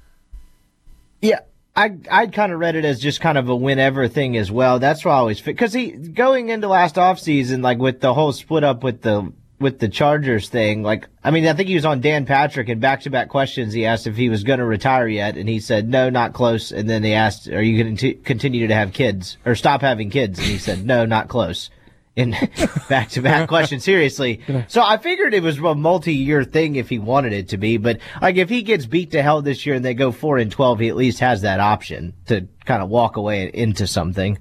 Yeah, I I kind of read it as just kind of a whenever thing as well. That's why I always fit because he going into last off season like with the whole split up with the with the Chargers thing, like, I mean, I think he was on Dan Patrick and back to back questions. He asked if he was going to retire yet, and he said, no, not close. And then they asked, are you going to continue to have kids or stop having kids? And he said, no, not close. In [LAUGHS] back to back [LAUGHS] question seriously. So I figured it was a multi year thing if he wanted it to be, but like if he gets beat to hell this year and they go four and twelve, he at least has that option to kind of walk away into something.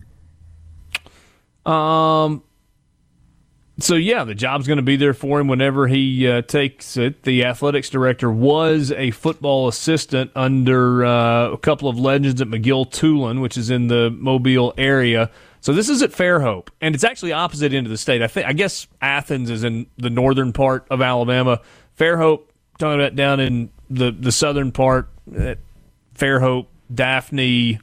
Um. So yeah, the job's going to be there for him whenever he uh, takes it. The athletics director was a football assistant under uh, a couple of legends at McGill-Toolen, which is in the Mobile area. So this is at Fairhope, and it's actually opposite end of the state. I think I guess Athens is in the northern part of Alabama. Fairhope, talking about down in the the southern part, Fairhope, Daphne,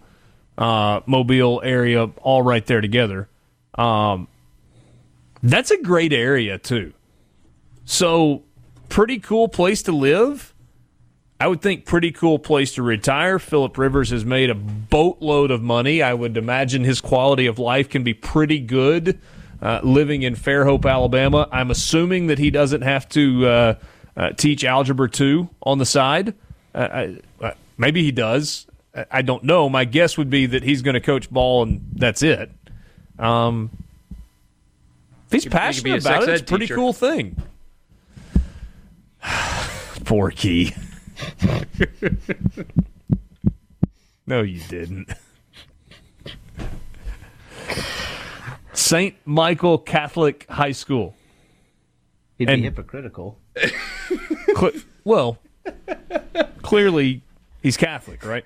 uh, Mobile area, all right there together. Um, that's a great area too. So pretty cool place to live. I would think pretty cool place to retire. Philip Rivers has made a boatload of money. I would imagine his quality of life can be pretty good uh, living in Fairhope, Alabama. I'm assuming that he doesn't have to uh, uh, teach Algebra 2 on the side. Uh, uh, maybe he does. I don't know. My guess would be that he's going to coach ball and that's it. Um, if he's passionate about it, it's a pretty teacher. cool thing. [SIGHS] Borky. [LAUGHS] no, you didn't. St. Michael Catholic High School. He'd be hypocritical. Cl- well, clearly he's Catholic, right?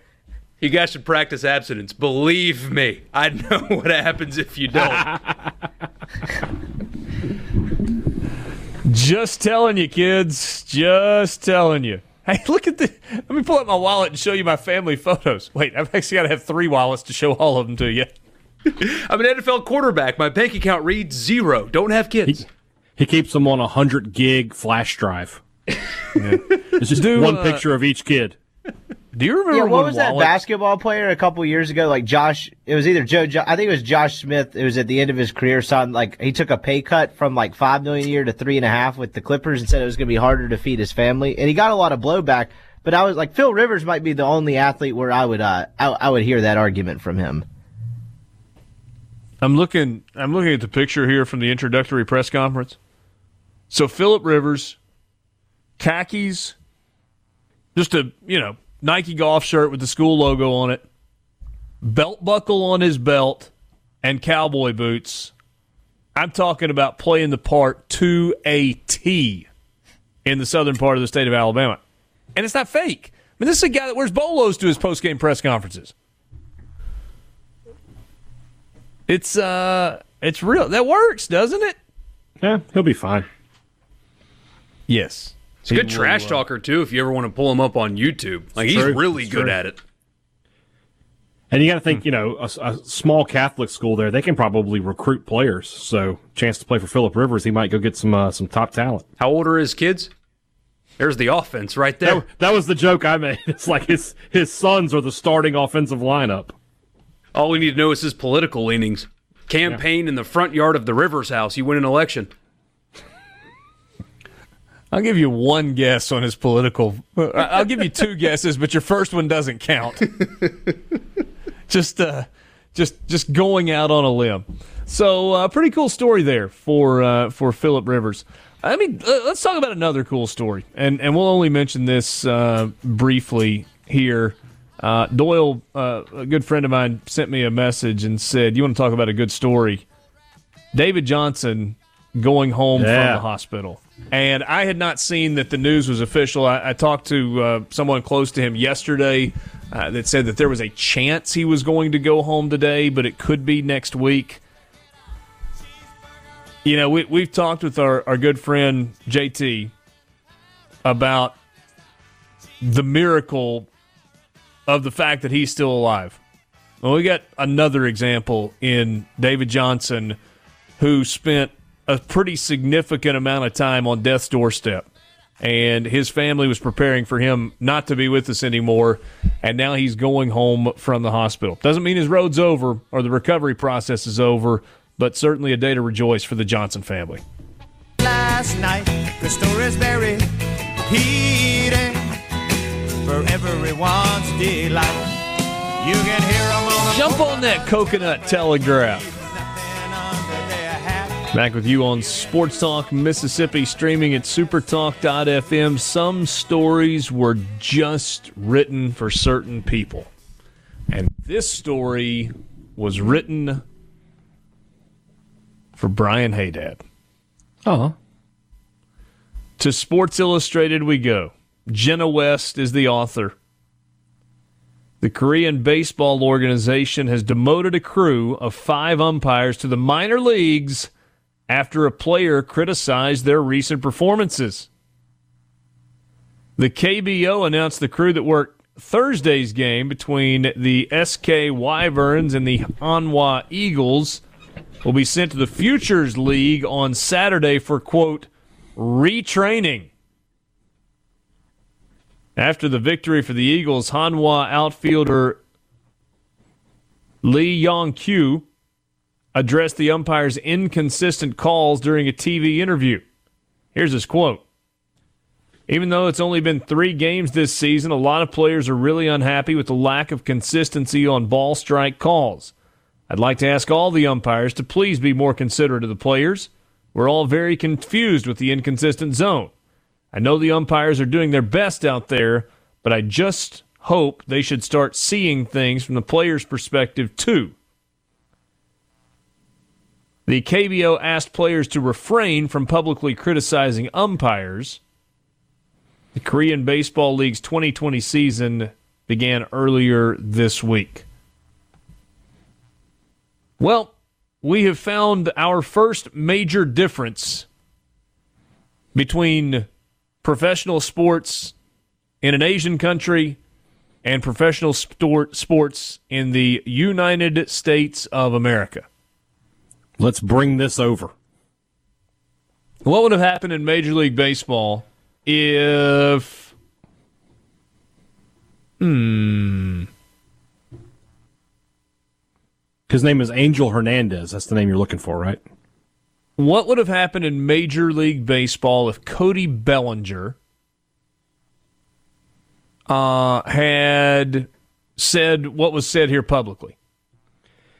You guys should practice abstinence. Believe me, I know [LAUGHS] what happens if you don't. [LAUGHS] Just telling you, kids. Just telling you. Hey, [LAUGHS] look at the. Let me pull up my wallet and show you my family photos. Wait, I've actually got to have three wallets to show all of them to you. [LAUGHS] I'm an NFL quarterback. My bank account reads zero. Don't have kids. He, he keeps them on a hundred gig flash drive. [LAUGHS] yeah. It's just Do, one uh, picture of each kid. Do you remember yeah, what was that basketball player a couple years ago? Like Josh, it was either Joe. I think it was Josh Smith. It was at the end of his career. Son, like he took a pay cut from like five million a year to three and a half with the Clippers, and said it was going to be harder to feed his family. And he got a lot of blowback. But I was like, Phil Rivers might be the only athlete where I would, uh, I, I would hear that argument from him. I'm looking. I'm looking at the picture here from the introductory press conference. So Philip Rivers, khakis, just a you know Nike golf shirt with the school logo on it, belt buckle on his belt, and cowboy boots. I'm talking about playing the part to a T in the southern part of the state of Alabama. And it's not fake. I mean, this is a guy that wears bolos to his post game press conferences. It's uh it's real. That works, doesn't it? Yeah, he'll be fine. Yes. He's a good trash uh, talker too. If you ever want to pull him up on YouTube, like he's true. really good at it. And you got to think, you know, a, a, small Catholic school there, they can probably recruit players. So, chance to play for Philip Rivers, he might go get some uh, some top talent. How old are his kids? There's the offense right there. That, that, was the joke I made. [LAUGHS] It's like his his sons are the starting offensive lineup. All we need to know is his political leanings. Campaign yeah. in the front yard of the Rivers house. You win an election. I'll give you one guess on his political. I'll give you two [LAUGHS] guesses, but your first one doesn't count. just, uh, just, just going out on a limb. So, uh, pretty cool story there for uh, for Philip Rivers. I mean, let's talk about another cool story, and and we'll only mention this uh, briefly here. Uh, Doyle, uh, a good friend of mine, sent me a message and said, "You want to talk about a good story?" David Johnson going home yeah. from the hospital. And I had not seen that the news was official. I, I talked to uh, someone close to him yesterday uh, that said that there was a chance he was going to go home today, but it could be next week. You know, we, we've talked with our, our good friend JT about the miracle of the fact that he's still alive. Well, we got another example in David Johnson, who spent a pretty significant amount of time on death's doorstep. And his family was preparing for him not to be with us anymore. And now he's going home from the hospital. Doesn't mean his road's over or the recovery process is over, but certainly a day to rejoice for the Johnson family. Last night, the story's very repeating for everyone's delight. You can hear them on Jump on that coconut telegraph. Back with you on Sports Talk Mississippi, streaming at supertalk.fm. Some stories were just written for certain people. And this story was written for Brian Haydad. Oh. To Sports Illustrated we go. Jenna West is the author. The Korean Baseball Organization has demoted a crew of five umpires to the minor leagues after a player criticized their recent performances. The KBO announced the crew that worked Thursday's game between the SK Wyverns and the Hanwha Eagles will be sent to the Futures League on Saturday for, quote, retraining. After the victory for the Eagles, Hanwha outfielder Lee Yong Kyu addressed the umpire's inconsistent calls during a TV interview. Here's his quote Even though it's only been three games this season, a lot of players are really unhappy with the lack of consistency on ball strike calls. I'd like to ask all the umpires to please be more considerate of the players. We're all very confused with the inconsistent zone. I know the umpires are doing their best out there, but I just hope they should start seeing things from the players' perspective too. The KBO asked players to refrain from publicly criticizing umpires. The Korean Baseball League's 2020 season began earlier this week. Well, we have found our first major difference between professional sports in an Asian country and professional sport, sports in the United States of America. Let's bring this over. What would have happened in Major League Baseball if. Hmm. His name is Angel Hernandez. That's the name you're looking for, right? What would have happened in Major League Baseball if Cody Bellinger uh, had said what was said here publicly?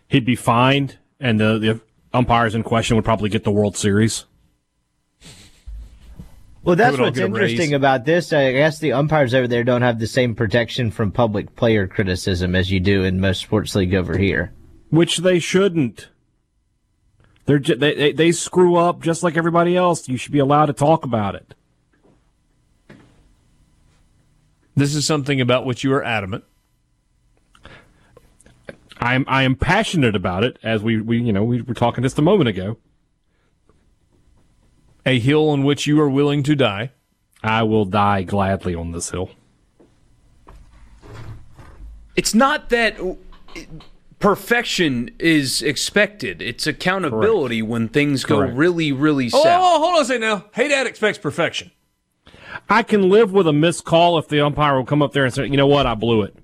He'd be fined, and the, the umpires in question would probably get the World Series. Well, that's what's interesting about this. I guess the umpires over there don't have the same protection from public player criticism as you do in most sports league over here. Which they shouldn't. They're they, they they screw up just like everybody else. You should be allowed to talk about it. This is something about which you are adamant. I am I am passionate about it, as we, we you know we were talking just a moment ago. A hill on which you are willing to die. I will die gladly on this hill. It's not that perfection is expected. It's accountability Correct. when things go Correct. really, really oh, south. Oh, hold on a second now. Hey, Dad expects perfection. I can live with a missed call if the umpire will come up there and say, you know what, I blew it.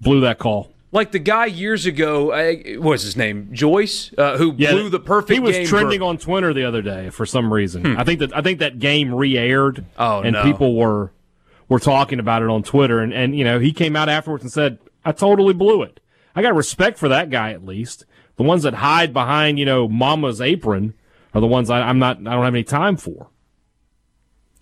Blew that call like the guy years ago, uh, what was his name? Joyce, uh, who yeah, blew the perfect. He was trending for, on Twitter the other day for some reason. Hmm. I think that I think that game re-aired. Oh, and no. people were were talking about it on Twitter, and and you know he came out afterwards and said, "I totally blew it." I got respect for that guy at least. The ones that hide behind you know Mama's apron are the ones I, am not. I don't have any time for.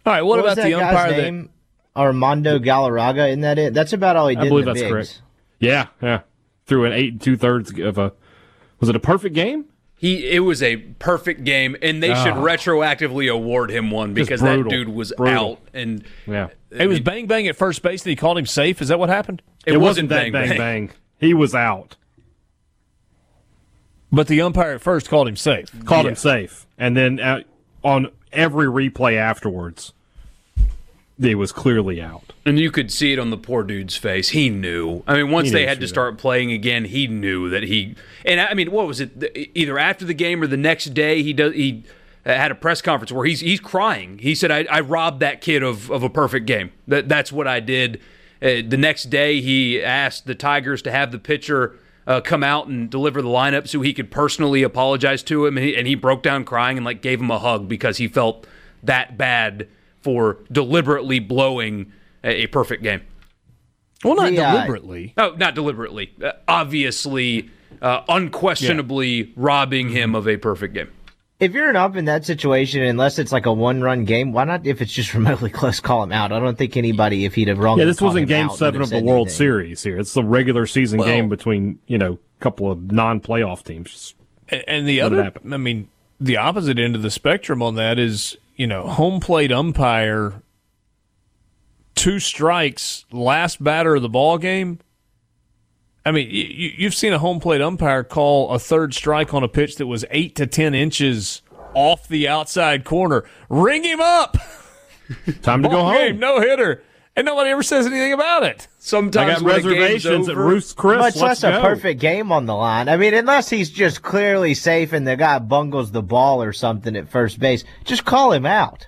All right, what, what about the umpire name? That... Armando Galarraga, isn't that it? That's about all he did. I believe that's bigs. correct. Yeah, yeah. Through an eight and two thirds of a. Was it a perfect game? He it was a perfect game, and they oh. should ah. retroactively award him one because that dude was brutal. out. And yeah, it was bang bang at first base, and he called him safe. Is that what happened? It, it wasn't, wasn't bang, bang bang bang. He was out. But the umpire at first called him safe. Called yeah. him safe, and then uh, on every replay afterwards, it was clearly out. And you could see it on the poor dude's face. He knew. I mean, once they had to start playing again, he knew that he. And I mean, what was it? Either after the game or the next day, he does he had a press conference where he's he's crying. He said, "I, I robbed that kid of of a perfect game. That that's what I did." Uh, the next day, he asked the Tigers to have the pitcher. Uh, come out and deliver the lineup so he could personally apologize to him, and he, and he broke down crying and like gave him a hug because he felt that bad for deliberately blowing a, a perfect game. Well, not the, uh, deliberately. Oh, not deliberately. Uh, obviously, uh, unquestionably yeah. robbing him of a perfect game. if you're an up in that situation, unless it's like a one run game, why not? If it's just [LAUGHS] remotely close, call him out. I don't think anybody, if he'd have wrong. Yeah, this wasn't Game Seven of the World anything. Series. Here, it's the regular season well, game between you know a couple of non playoff teams. And the other, I mean, the opposite end of the spectrum on that is you know home plate umpire, two strikes, last batter of the ball game. I mean, you, have seen a home plate umpire call a third strike on a pitch that was eight to ten inches off the outside corner. Ring him up. Time to go home. no hitter, and nobody ever says anything about it. Sometimes I got reservations at Ruth's Chris. Much less a perfect game on the line. I mean, unless he's just clearly safe and the guy bungles the ball or something at first base, just call him out.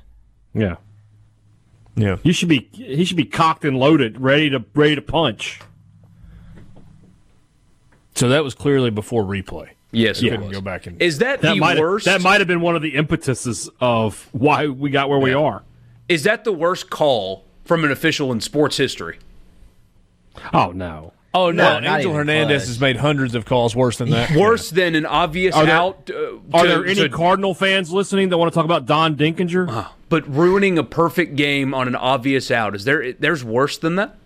Yeah. Yeah. You should be he should be cocked and loaded, ready to ready to punch. So that was clearly before replay. Yes, yeah. couldn't go back and. Is that, that the worst? That might have been one of the impetuses of why we got where yeah. we are. Is that the worst call from an official in sports history? Oh no. Oh no, no Angel Hernandez close. has made hundreds of calls worse than that. [LAUGHS] Worse yeah. than an obvious are there, out. Uh, are to, there any to, Cardinal fans listening that want to talk about Don Denkinger? Uh, but ruining a perfect game on an obvious out is there? There's worse than that.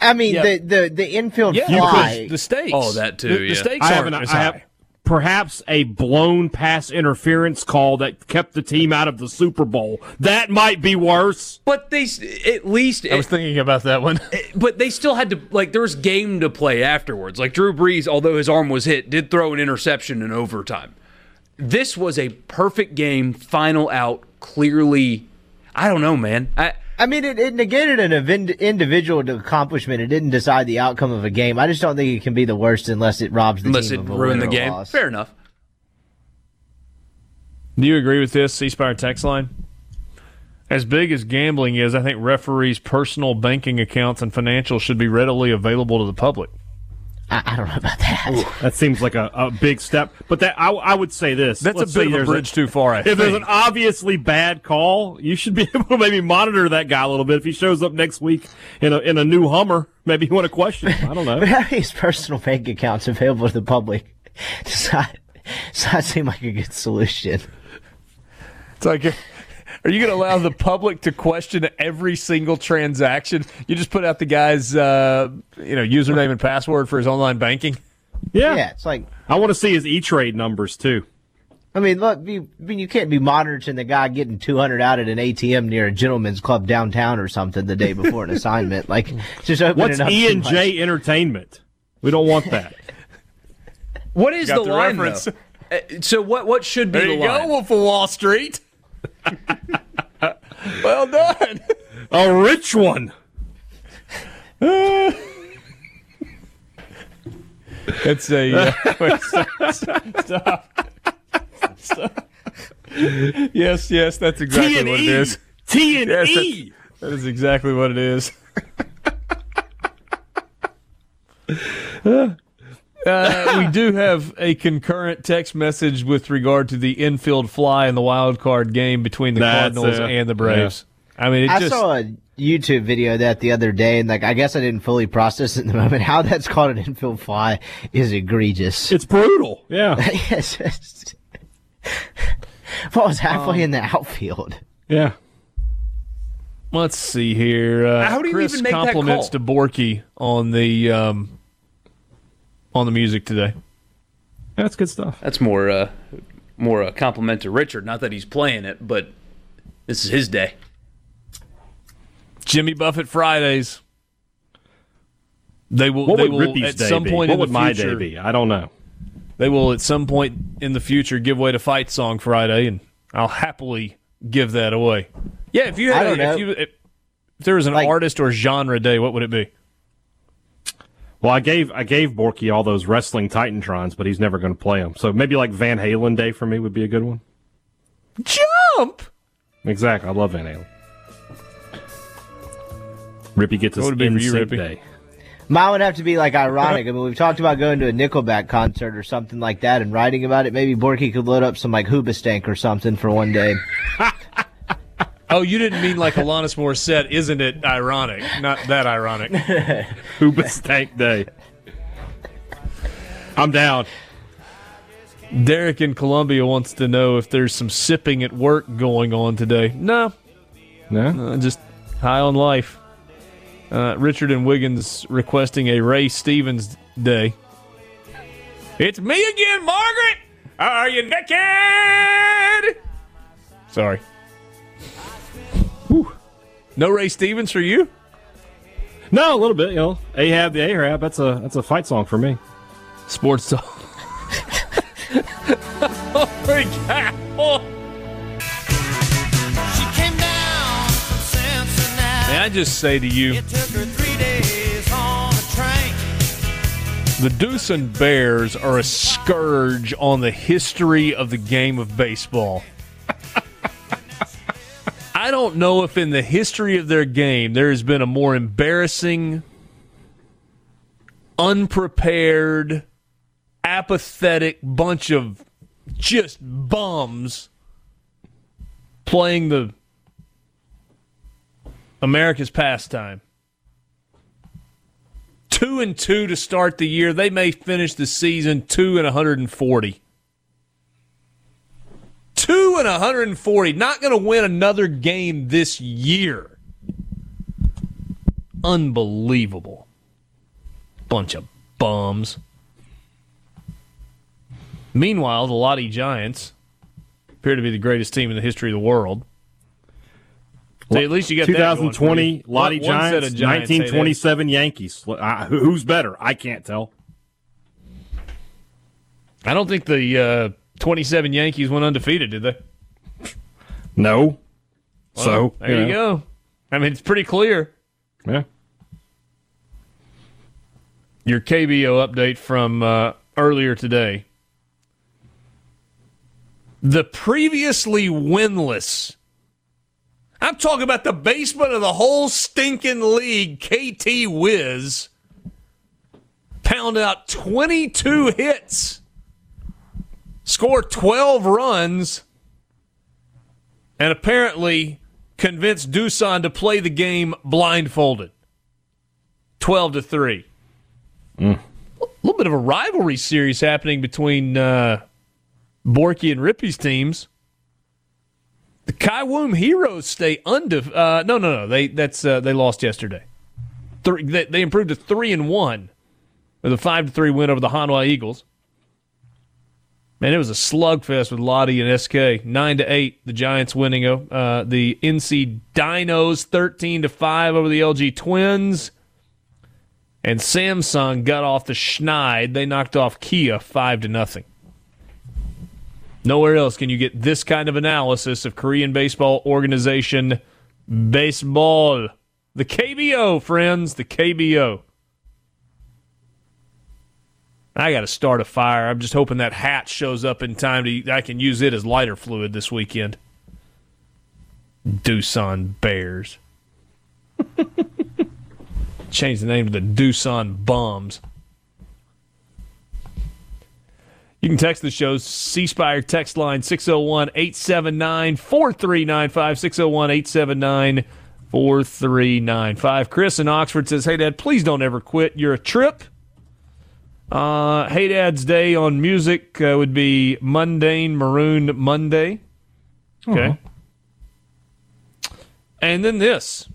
I mean, the, the the infield yeah, fly, the stakes. Oh, that too. The, yeah. the stakes I aren't as high. Have, perhaps a blown pass interference call that kept the team out of the Super Bowl. That might be worse. But they at least I was thinking about that one. but they still had to like there was game to play afterwards. Like Drew Brees, although his arm was hit, did throw an interception in overtime. This was a perfect game, final out, clearly. I don't know, man. I I mean, it, it negated an individual accomplishment. It didn't decide the outcome of a game. I just don't think it can be the worst unless it robs the unless team it ruined the game. Loss. Fair enough. Do you agree with this, C Spire text line? As big as gambling is, I think referees' personal banking accounts and financials should be readily available to the public. I, I don't know about that. Ooh, that seems like a, a big step. But that I, I would say this. That's Let's a bit of a bridge a, too far. I if think. there's an obviously bad call, you should be [LAUGHS] able to maybe monitor that guy a little bit. If he shows up next week in a in a new Hummer, maybe you want to question him. I don't know. [LAUGHS] but having his personal bank accounts available to the public [LAUGHS] does not, does not seem like a good solution. It's like are you going to allow the public to question every single transaction? You just put out the guy's, uh, you know, username and password for his online banking. Yeah, yeah. It's like I want to see his E Trade numbers too. I mean, look, you, I mean, you can't be monitoring the guy getting 200 out at an ATM near a gentleman's club downtown or something the day before an [LAUGHS] assignment. Like, just open What's E and J Entertainment? We don't want that. what is the, the, line? Reference. Uh, so what? What should be there the you line? go, Wolf of Wall Street. [LAUGHS] well done. A rich one. it's a uh, wait, stop, stop, Yes, yes, that's exactly T&E. what it is. T and yes, E. That is exactly what it is. [LAUGHS] Uh, we do have a concurrent text message with regard to the infield fly in the wild card game between the That's Cardinals and the Braves. Yeah. I mean, I just, saw a YouTube video of that the other day, and like I guess I didn't fully process it in the moment. [LAUGHS] How that's called an infield fly is egregious. It's brutal. Yeah. [LAUGHS] yes. [LAUGHS] well, was halfway um, in the outfield. Yeah. Let's see here. Uh, How do you Chris even make compliments that call? to Borky on the um, on the music today. That's good stuff. That's more uh, more a compliment to Richard. Not that he's playing it, but this is his day. Jimmy Buffett Fridays. They will. What they would will Rippey's at day some be? point. What in would the my future, day be? I don't know. They will at some point in the future give way to Fight Song Friday, and I'll happily give that away. Yeah, if you had, if, you, if there was an like, artist or genre day, what would it be? Well, I gave I gave Borky all those wrestling Titantrons, but he's never going to play them. So maybe like Van Halen Day for me would be a good one. Jump. Exactly. I love Van Halen. Rippey gets his NSYNC day. Mine would have to be like ironic. [LAUGHS] I mean, we've talked about going to a Nickelback concert or something like that and writing about it. Maybe Borky could load up some like Hoobastank or something for one day. [LAUGHS] Oh, you didn't mean like Alanis Morissette, isn't it ironic? Not that ironic. [LAUGHS] Hoobastank Day. I'm down. Derek in Columbia wants to know if there's some sipping at work going on today. No. No? Uh, just high on life. Uh, Richard and Wiggins requesting a Ray Stevens day. It's me again, Margaret! Are you naked? Sorry. Whew. No Ray Stevens for you? No, a little bit. You know, Ahab the Arab. That's a that's a fight song for me. Sports talk. [LAUGHS] oh my God. Oh. May I just say to you, the Deuce and Bears are a scourge on the history of the game of baseball. I don't know if in the history of their game there has been a more embarrassing, unprepared, apathetic bunch of just bums playing the America's pastime. Two and two to start the year. They may finish the season two and 140. Two and 140. Not going to win another game this year. Unbelievable. Bunch of bums. Meanwhile, the Lotte Giants appear to be the greatest team in the history of the world. So at least you got 2020 Lotte Giants, Giants, 1927 Yankees. who's better? I can't tell. I don't think the uh, 27 Yankees went undefeated, did they? No. Well, so there you, know. go. I mean, it's pretty clear. Yeah. Your KBO update from uh, earlier today. The previously winless I'm talking about the basement of the whole stinking league, KT Wiz. Pound out 22 hits, score 12 runs, and apparently convinced Doosan to play the game blindfolded. 12 to 3. Mm. A little bit of a rivalry series happening between uh, Borky and Rippey's teams. The Kiwoom Heroes stay undef. Uh, no, no, no. They that's uh, they lost yesterday. Three, they, they improved to three and one with a five to three win over the Hanwha Eagles. Man, it was a slugfest with Lotte and SK. Nine to eight, the Giants winning. Uh, the NC Dinos thirteen to five over the LG Twins. And Samsung got off the schneid. They knocked off Kia five to nothing. Nowhere else can you get this kind of analysis of Korean baseball organization baseball. The KBO, friends, the KBO. I got to start a fire. I'm just hoping that hat shows up in time to I can use it as lighter fluid this weekend. Doosan Bears. [LAUGHS] Change the name to the Doosan Bums. You can text the show's C Spire text line 601 879 4395. 601 879 4395. Chris in Oxford says, Hey, Dad, please don't ever quit. You're a trip. Uh, hey, Dad's day on music uh, would be Mundane Maroon Monday. Okay. Uh-huh. And then this.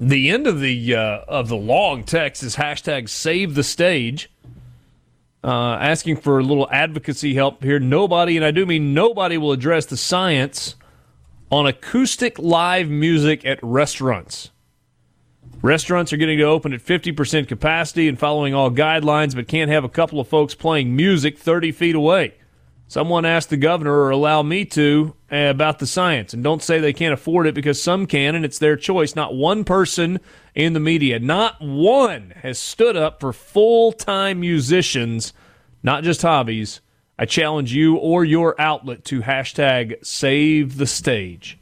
The end of the uh, of the long text is hashtag save the stage uh, asking for a little advocacy help here. Nobody, and I do mean nobody, will address the science on acoustic live music at restaurants. Restaurants are getting to open at 50% capacity and following all guidelines, but can't have a couple of folks playing music 30 feet away. Someone asked the governor or allow me to uh, about the science, and don't say they can't afford it because some can, and it's their choice. Not one person in the media, not one has stood up for full time musicians, not just hobbies. I challenge you or your outlet to hashtag save the stage.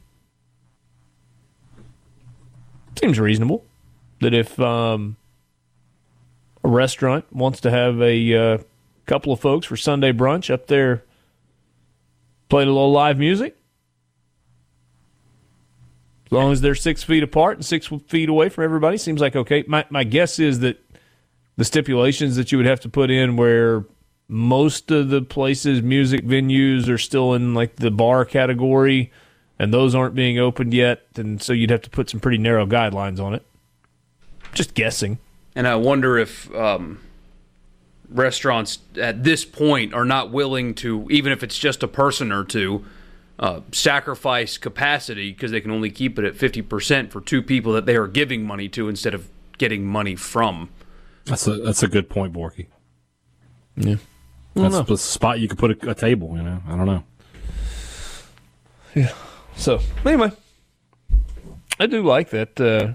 Seems reasonable that if um, a restaurant wants to have a uh, couple of folks for Sunday brunch up there playing a little live music. As long as they're six feet apart and six feet away from everybody, seems like okay. My my guess is that the stipulations that you would have to put in where most of the places, music venues, are still in like the bar category, and those aren't being opened yet. And so you'd have to put some pretty narrow guidelines on it. Just guessing. And I wonder if um, restaurants at this point are not willing to, even if it's just a person or two, uh, sacrifice capacity because they can only keep it at 50% for two people that they are giving money to instead of getting money from. That's a that's a good point, Borky. Yeah. That's the spot you could put a, a, table, you know. I don't know. Yeah. So, anyway, I do like that uh,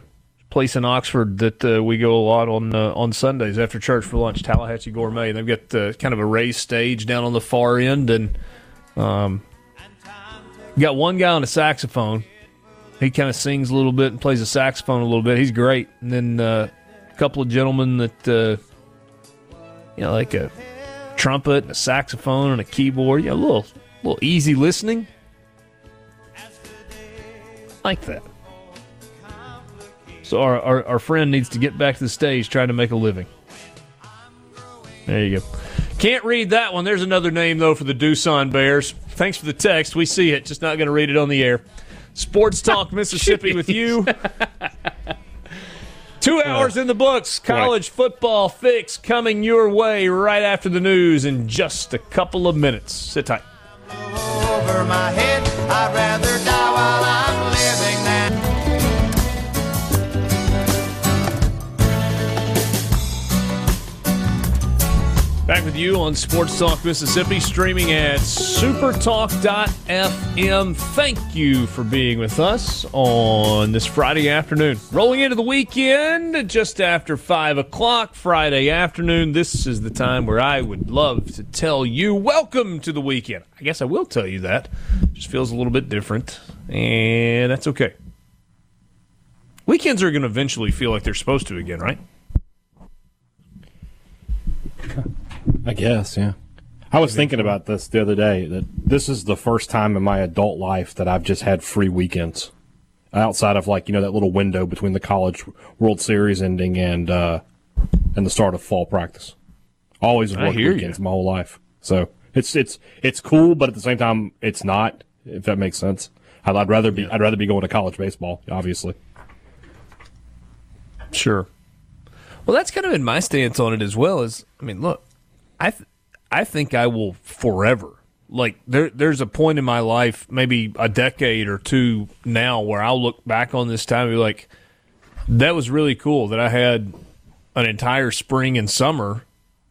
place in Oxford that uh, we go a lot on uh, on Sundays after church for lunch, Tallahatchie Gourmet. And they've got uh, kind of a raised stage down on the far end, and um, got one guy on a saxophone. He kind of sings a little bit and plays a saxophone a little bit. He's great. And then uh, a couple of gentlemen that, uh, you know, like a trumpet, and a saxophone, and a keyboard. Yeah, a little, little easy listening. Like that. So our, our, our friend needs to get back to the stage trying to make a living. There you go. Can't read that one. There's another name, though, for the Doosan Bears. Thanks for the text. We see it, just not going to read it on the air. Sports Talk [LAUGHS] Mississippi with you. [LAUGHS] Two hours in the books. College football fix coming your way right after the news in just a couple of minutes. Sit tight. Back with you on Sports Talk Mississippi, streaming at supertalk.fm. Thank you for being with us on this Friday afternoon. Rolling into the weekend just after 5 o'clock Friday afternoon. This is the time where I would love to tell you, welcome to the weekend. I guess I will tell you that. Just feels a little bit different, and that's okay. Weekends are going to eventually feel like they're supposed to again, right? I guess, yeah. I was thinking about this the other day that this is the first time in my adult life that I've just had free weekends outside of like you know that little window between the college World Series ending and uh, and the start of fall practice. Always worked weekends you. my whole life, so it's it's it's cool, but at the same time, it's not. If that makes sense, I'd, I'd rather be yeah. I'd rather be going to college baseball, obviously. Sure. Well, that's kind of been my stance on it as well. Is I mean, look, I th- I think I will forever. Like there there's a point in my life, maybe a decade or two now, where I'll look back on this time and be like, that was really cool that I had an entire spring and summer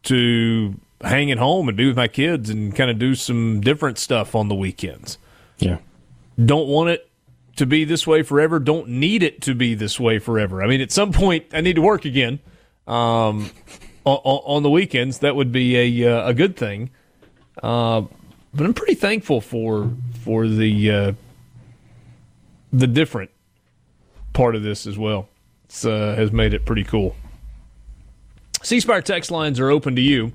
to hang at home and be with my kids and kind of do some different stuff on the weekends. Yeah. Don't want it to be this way forever. Don't need it to be this way forever. I mean, at some point, I need to work again. Um, on, on the weekends, that would be a uh, a good thing. Uh, but I'm pretty thankful for for the uh, the different part of this as well. It uh, has made it pretty cool. C Spire text lines are open to you.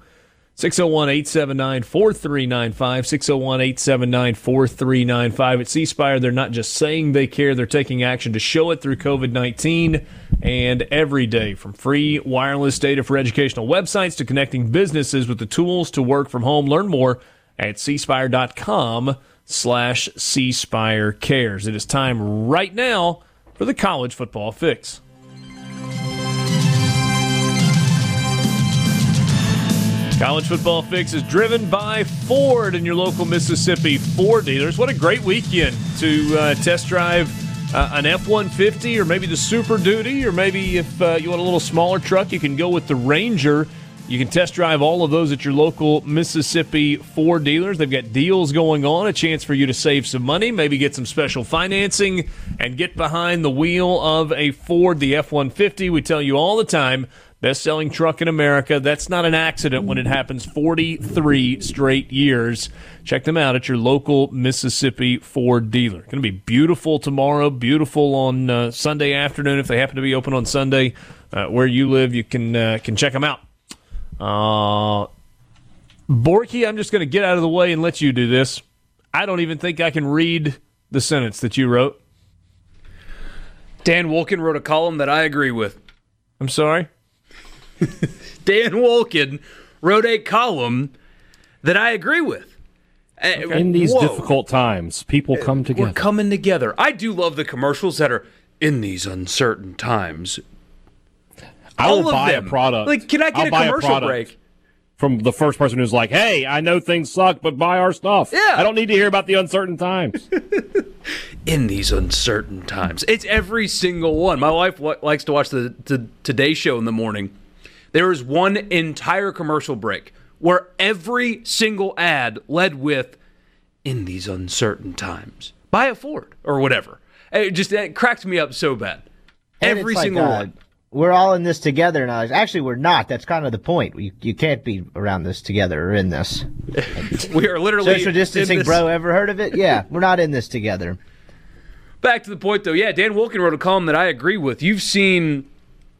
601 879 4395. 601 879 4395. At C Spire, they're not just saying they care, they're taking action to show it through COVID 19 and every day. From free wireless data for educational websites to connecting businesses with the tools to work from home. Learn more at cspire.com slash cspire cares. It is time right now for the college football fix. College Football Fix is driven by Ford and your local Mississippi Ford dealers. What a great weekend to uh, test drive uh, an F 150 or maybe the Super Duty, or maybe if uh, you want a little smaller truck, you can go with the Ranger. You can test drive all of those at your local Mississippi Ford dealers. They've got deals going on, a chance for you to save some money, maybe get some special financing, and get behind the wheel of a Ford, the F 150. We tell you all the time best selling truck in America. That's not an accident when it happens 43 straight years. Check them out at your local Mississippi Ford dealer. Going to be beautiful tomorrow, beautiful on uh, Sunday afternoon if they happen to be open on Sunday. Uh, where you live, you can uh, can check them out. Uh, Borky, I'm just going to get out of the way and let you do this. I don't even think I can read the sentence that you wrote. Dan Wolken wrote a column that I agree with. I'm sorry? [LAUGHS] Dan Wolken wrote a column that I agree with. Uh, okay. In these Whoa. difficult times, people uh, come together. We're coming together. I do love the commercials that are in these uncertain times. I will buy them. a product. Like, can I get I'll a commercial a break? From the first person who's like, "Hey, I know things suck, but buy our stuff." Yeah, I don't need to hear about the uncertain times. [LAUGHS] in these uncertain times, it's every single one. My wife likes to watch the, the Today Show in the morning. There is one entire commercial break where every single ad led with "In these uncertain times, buy a Ford" or whatever. It just it cracked me up so bad. And every single like, uh, one we're all in this together now. Actually, we're not. That's kind of the point. You, you can't be around this together or in this. [LAUGHS] we are literally social distancing, bro. Ever heard of it? Yeah, we're not in this together. Back to the point, though. Yeah, Dan Wolken wrote a column that I agree with. You've seen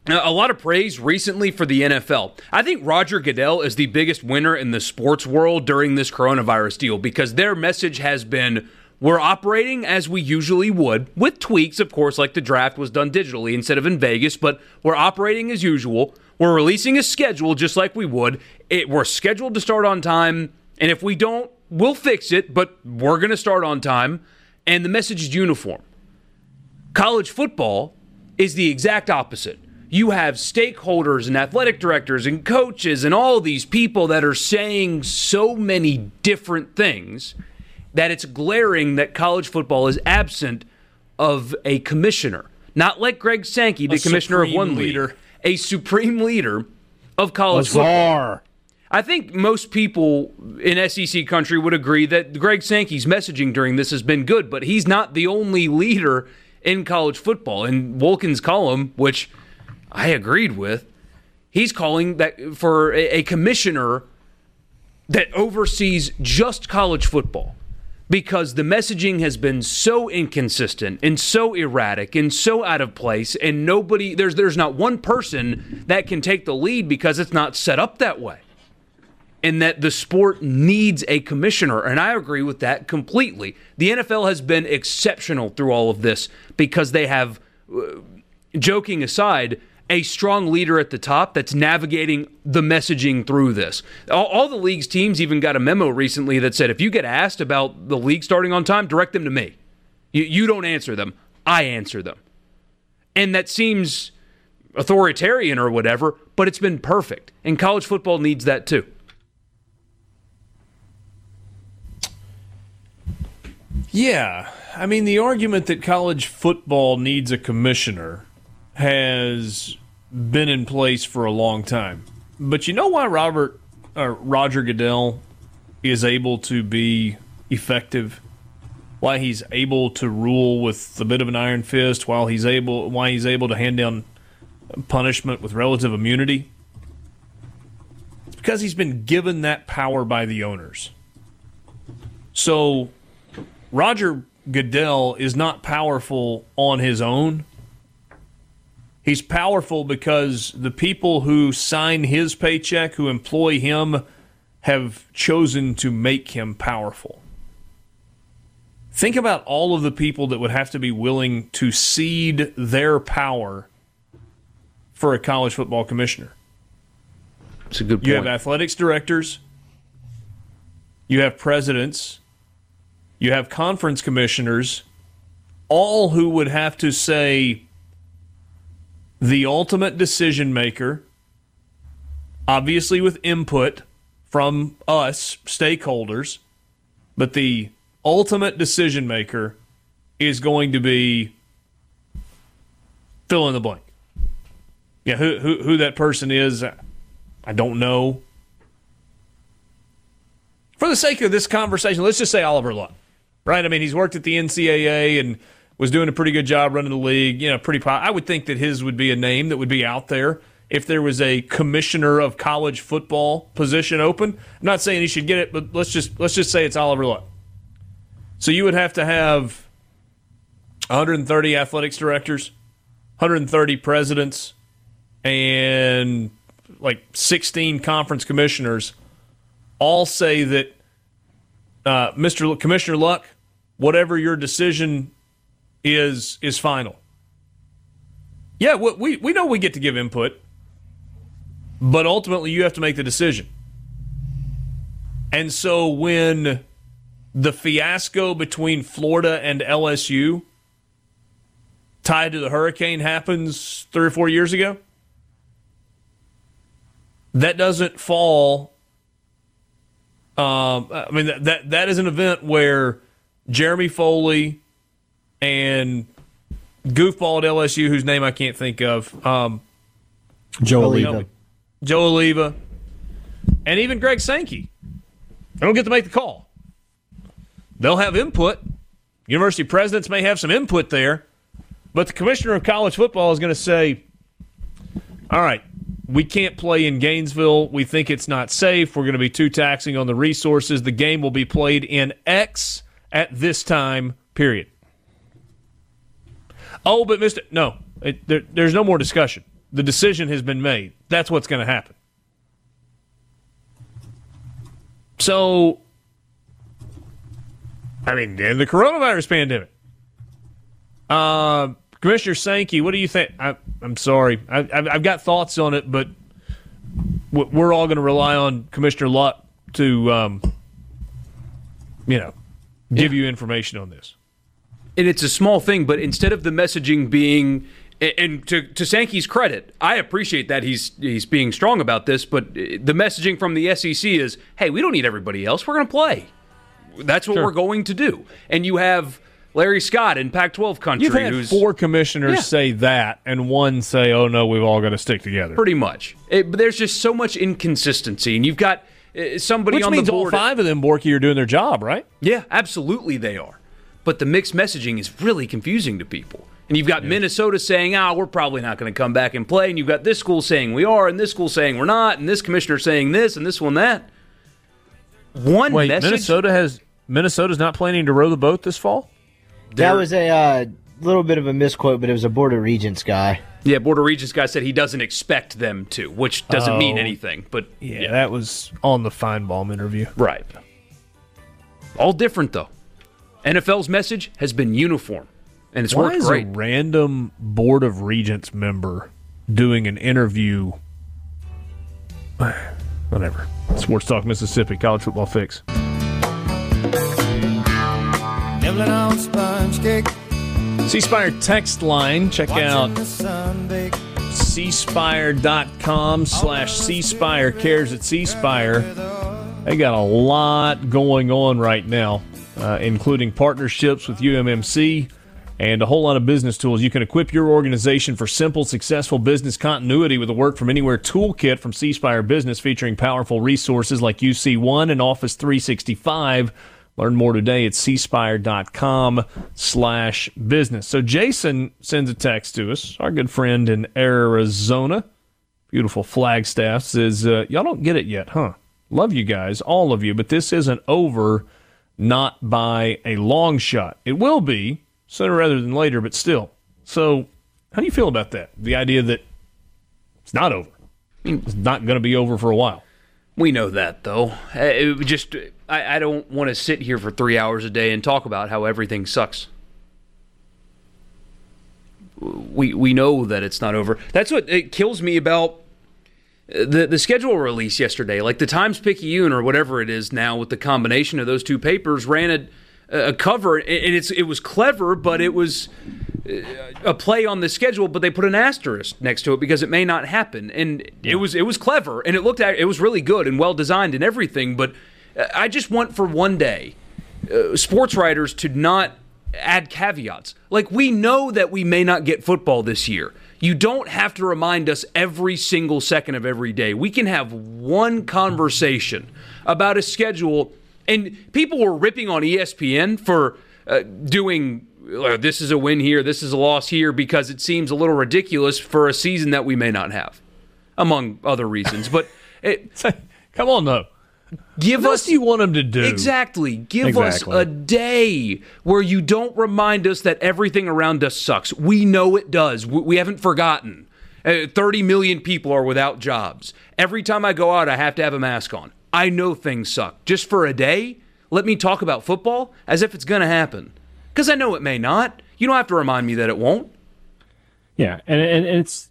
Uh, a lot of praise recently for the NFL. I think Roger Goodell is the biggest winner in the sports world during this coronavirus deal because their message has been we're operating as we usually would, with tweaks, of course, like the draft was done digitally instead of in Vegas, but we're operating as usual. We're releasing a schedule just like we would. It, we're scheduled to start on time, and if we don't, we'll fix it, but we're going to start on time. And the message is uniform. College football is the exact opposite. You have stakeholders and athletic directors and coaches and all these people that are saying so many different things that it's glaring that college football is absent of a commissioner. Not like Greg Sankey, the a commissioner of one leader, league, a supreme leader of college football. I think most people in SEC country would agree that Greg Sankey's messaging during this has been good, but he's not the only leader in college football. In Wolken's column, which I agreed with, he's calling that for a, commissioner that oversees just college football because the messaging has been so inconsistent and so erratic and so out of place and nobody there's there's not one person that can take the lead because it's not set up that way. And that the sport needs a commissioner and I agree with that completely. The NFL has been exceptional through all of this because they have uh, joking aside a strong leader at the top that's navigating the messaging through this. All, all, the league's teams even got a memo recently that said if you get asked about the league starting on time, direct them to me. You, you don't answer them, I answer them. And that seems authoritarian or whatever, but it's been perfect. And college football needs that too. Yeah. I mean, the argument that college football needs a commissioner has been in place for a long time. But you know why Robert uh, Roger Goodell is able to be effective? Why he's able to rule with a bit of an iron fist? While he's able, why he's able to hand down punishment with relative immunity? It's because he's been given that power by the owners. So Roger Goodell is not powerful on his own. He's powerful because the people who sign his paycheck, who employ him, have chosen to make him powerful. Think about all of the people that would have to be willing to cede their power for a college football commissioner. It's a good point. You have athletics directors, you have presidents, you have conference commissioners, all who would have to say, the ultimate decision maker, obviously with input from us, stakeholders, but the ultimate decision maker is going to be fill in the blank. Yeah, who, who, who that person is, I don't know. For the sake of this conversation, let's just say Oliver Luck, right? I mean, he's worked at the NCAA and was doing a pretty good job running the league. You know, pretty. I would think that his would be a name that would be out there if there was a commissioner of college football position open. I'm not saying he should get it, but let's just let's just say it's Oliver Luck. So you would have to have 130 athletics directors, 130 presidents, and like 16 conference commissioners all say that uh, Mr. Commissioner Luck, whatever your decision is is final. Yeah, we we know we get to give input, but ultimately you have to make the decision. And so when the fiasco between Florida and LSU tied to the hurricane happens three or four years ago, that doesn't fall. Um, I mean that, that that is an event where Jeremy Foley and goofball at LSU, whose name I can't think of, um, Joe Alleva, Joe Alleva, and even Greg Sankey. They don't get to make the call. They'll have input. University presidents may have some input there, but the commissioner of college football is going to say, "All right, we can't play in Gainesville. We think it's not safe. We're going to be too taxing on the resources. The game will be played in X at this time, period. Oh, but Mr. No, it, there, there's no more discussion. The decision has been made. That's what's going to happen. So, I mean, in the coronavirus pandemic, uh, Commissioner Sankey, what do you think? I, am sorry, I, have got thoughts on it, but we're all going to rely on Commissioner Luck to, um, you know, give yeah. you information on this. And it's a small thing, but instead of the messaging being and to, to Sankey's credit, I appreciate that he's he's being strong about this. But the messaging from the SEC is, "Hey, we don't need everybody else. We're going to play. That's what sure. we're going to do." And you have Larry Scott in Pac-12 country. You've had four commissioners yeah. say that, and one say, "Oh no, we've all got to stick together." Pretty much. It, but there's just so much inconsistency, and you've got uh, somebody Which on means the board. all five of them, Borky, are doing their job, right? Yeah, absolutely, they are. But the mixed messaging is really confusing to people. And you've got yeah. Minnesota saying, "Ah, oh, we're probably not going to come back and play," and you've got this school saying we are, and this school saying we're not, and this commissioner saying this, and this one that. One Wait, message. Minnesota has Minnesota's not planning to row the boat this fall. That was a uh, little bit of a misquote, but it was a Board of Regents guy. Yeah, Board of Regents guy said he doesn't expect them to, which doesn't oh, mean anything. But yeah, yeah, that was on the Finebaum interview. Right. All different though. NFL's message has been uniform and it's Why worked great. a random board of regents member doing an interview? [SIGHS] Whatever. Sports Talk Mississippi College Football Fix. C Spire text line. Check out cspire.com slash cspire cares at cspire. They got a lot going on right now, uh, including partnerships with UMMC and a whole lot of business tools. You can equip your organization for simple, successful business continuity with a work from anywhere toolkit from C Spire Business featuring powerful resources like UC One and Office 365. Learn more today at cspire.com slash business. So Jason sends a text to us, our good friend in Arizona. Beautiful Flagstaff says, uh, Y'all don't get it yet, huh? Love you guys, all of you, but this isn't over, not by a long shot. It will be sooner rather than later, but still. So, how do you feel about that? The idea that it's not over. It's not going to be over for a while. We know that, though. Uh, it just, I, I don't want to sit here for three hours a day and talk about how everything sucks. We we know that it's not over. That's what it kills me about the the schedule release yesterday. Like the Times Picayune or whatever it is now, with the combination of those two papers, ran it a cover, and it's it was clever, but it was uh, a play on the schedule. But they put an asterisk next to it because it may not happen, and yeah. it was it was clever, and it looked at it was really good and well designed and everything. But uh, I just want for one day, uh, sports writers to not add caveats. Like we know that we may not get football this year. You don't have to remind us every single second of every day. We can have one conversation about a schedule and people were ripping on ESPN for uh, doing uh, this is a win here, this is a loss here, because it seems a little ridiculous for a season that we may not have, among other reasons. But [LAUGHS] it, come on, though. Give what us. do you want them to do? Exactly. Give exactly. us a day where you don't remind us that everything around us sucks. We know it does. We, we haven't forgotten. Uh, 30 million people are without jobs. Every time I go out, I have to have a mask on. I know things suck. Just for a day, let me talk about football as if it's going to happen. Because I know it may not. You don't have to remind me that it won't. Yeah, and, and it's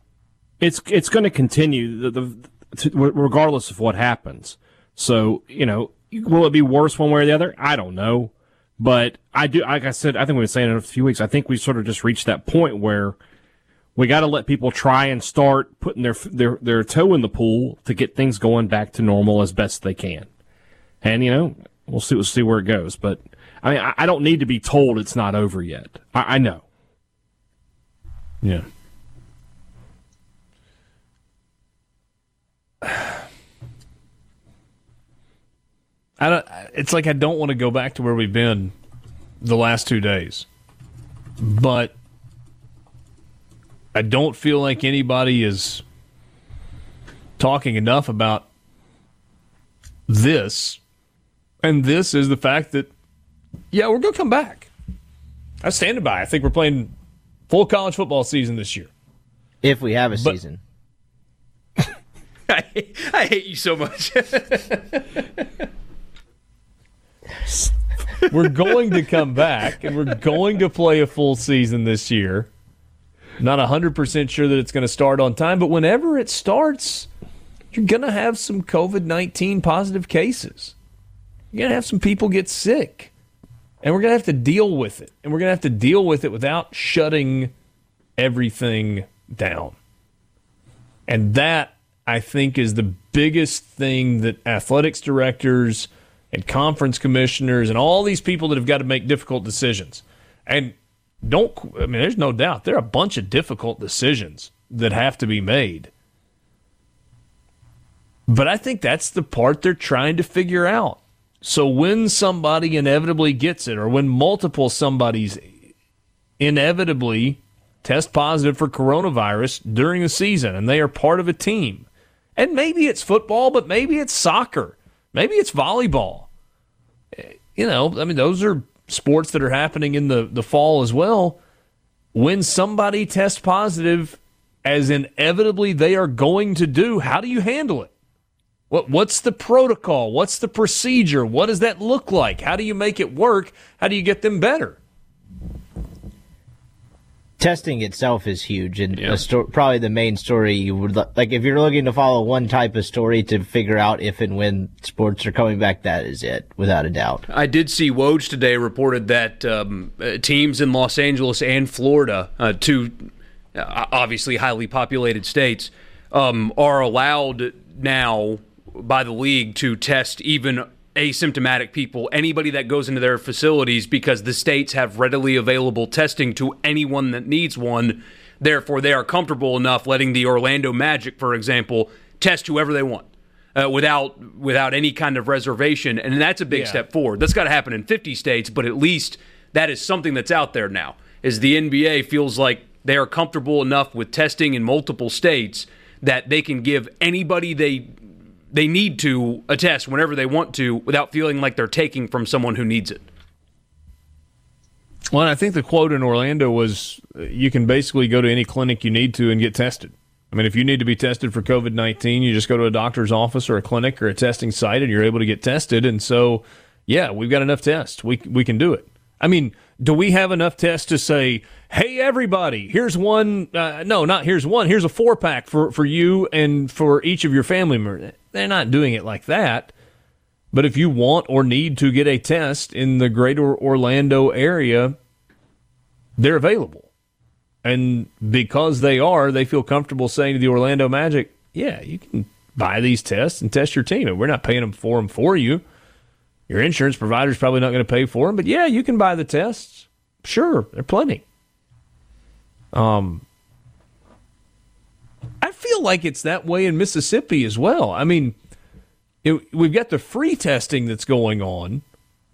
it's it's going to continue the, the regardless of what happens. So you know, will it be worse one way or the other? I don't know. But I do, like I said, I think we were saying in a few weeks, I think we sort of just reached that point where we got to let people try and start putting their, their, their toe in the pool to get things going back to normal as best they can. And, you know, we'll see, we'll see where it goes. But I mean, I, I don't need to be told it's not over yet. I, I know. Yeah. I don't. It's like I don't want to go back to where we've been the last two days, but I don't feel like anybody is talking enough about this, and this is the fact that yeah, we're going to come back. I stand by. I think we're playing full college football season this year if we have a but, season. [LAUGHS] I, I hate you so much. [LAUGHS] [LAUGHS] we're going to come back and we're going to play a full season this year. Not 100% sure that it's going to start on time, but whenever it starts, you're going to have some COVID 19 positive cases. You're going to have some people get sick. And we're going to have to deal with it. And we're going to have to deal with it without shutting everything down. And that, I think, is the biggest thing that athletics directors and conference commissioners and all these people that have got to make difficult decisions. And don't, I mean, there's no doubt there are a bunch of difficult decisions that have to be made. But I think that's the part they're trying to figure out. So when somebody inevitably gets it, or when multiple somebody's inevitably test positive for coronavirus during the season and they are part of a team, and maybe it's football, but maybe it's soccer Maybe it's volleyball. You know, I mean, those are sports that are happening in the, the fall as well. When somebody tests positive, as inevitably they are going to do, how do you handle it? What what's the protocol? What's the procedure? What does that look like? How do you make it work? How do you get them better? Testing itself is huge and yeah. sto- probably the main story you would like if you're looking to follow one type of story to figure out if and when sports are coming back that is it without a doubt i did see woj today reported that um, uh, teams in los angeles and florida uh, two uh, obviously highly populated states um, are allowed now by the league to test even asymptomatic people, anybody that goes into their facilities, because the states have readily available testing to anyone that needs one. Therefore, they are comfortable enough letting the Orlando Magic, for example, test whoever they want. Uh, without without any kind of reservation, and that's a big yeah. step forward. That's got to happen in 50 states, but at least that is something that's out there now. Is the NBA feels like they are comfortable enough with testing in multiple states that they can give anybody they they need to attest whenever they want to without feeling like they're taking from someone who needs it. Well, I think the quote in Orlando was uh, you can basically go to any clinic you need to and get tested. I mean, if you need to be tested for COVID 19, you just go to a doctor's office or a clinic or a testing site and you're able to get tested. And so, yeah, we've got enough tests. We, we can do it. I mean, do we have enough tests to say, hey, everybody, here's one? Uh, no, not here's one. Here's a four pack for, for you and for each of your family members. They're not doing it like that. But if you want or need to get a test in the greater Orlando area, they're available. And because they are, they feel comfortable saying to the Orlando Magic, yeah, you can buy these tests and test your team. And we're not paying them for them for you. Your insurance provider is probably not going to pay for them, but yeah, you can buy the tests. Sure, they're plenty. Um, I feel like it's that way in Mississippi as well. I mean, it, we've got the free testing that's going on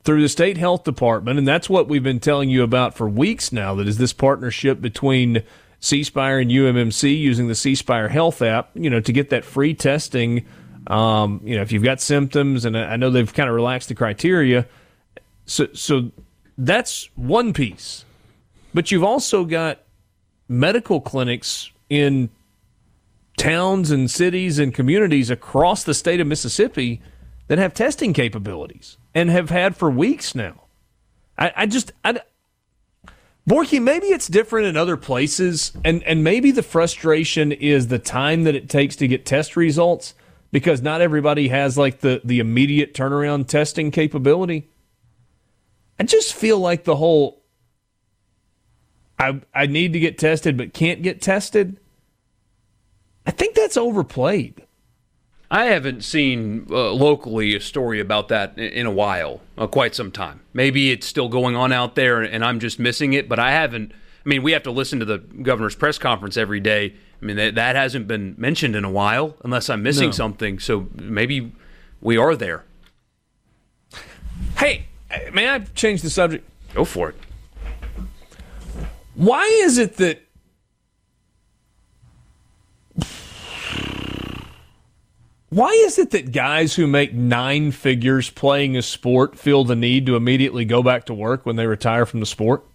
through the state health department, and that's what we've been telling you about for weeks now. That is this partnership between C Spire and UMMC using the C Spire Health app, you know, to get that free testing um, you know, if you've got symptoms, and I know they've kind of relaxed the criteria, so so that's one piece. But you've also got medical clinics in towns and cities and communities across the state of Mississippi that have testing capabilities and have had for weeks now. I, I just, I, Borky, maybe it's different in other places, and, and maybe the frustration is the time that it takes to get test results because not everybody has like the the immediate turnaround testing capability. I just feel like the whole I I need to get tested but can't get tested. I think that's overplayed. I haven't seen uh, locally a story about that in, a while, uh, quite some time. Maybe it's still going on out there and I'm just missing it, but I haven't. I mean, we have to listen to the governor's press conference every day. I mean, that, that hasn't been mentioned in a while, unless I'm missing no. something. So maybe we are there. Hey, may I change the subject? Go for it. Why is it that Why is it that guys who make nine figures playing a sport feel the need to immediately go back to work when they retire from the sport?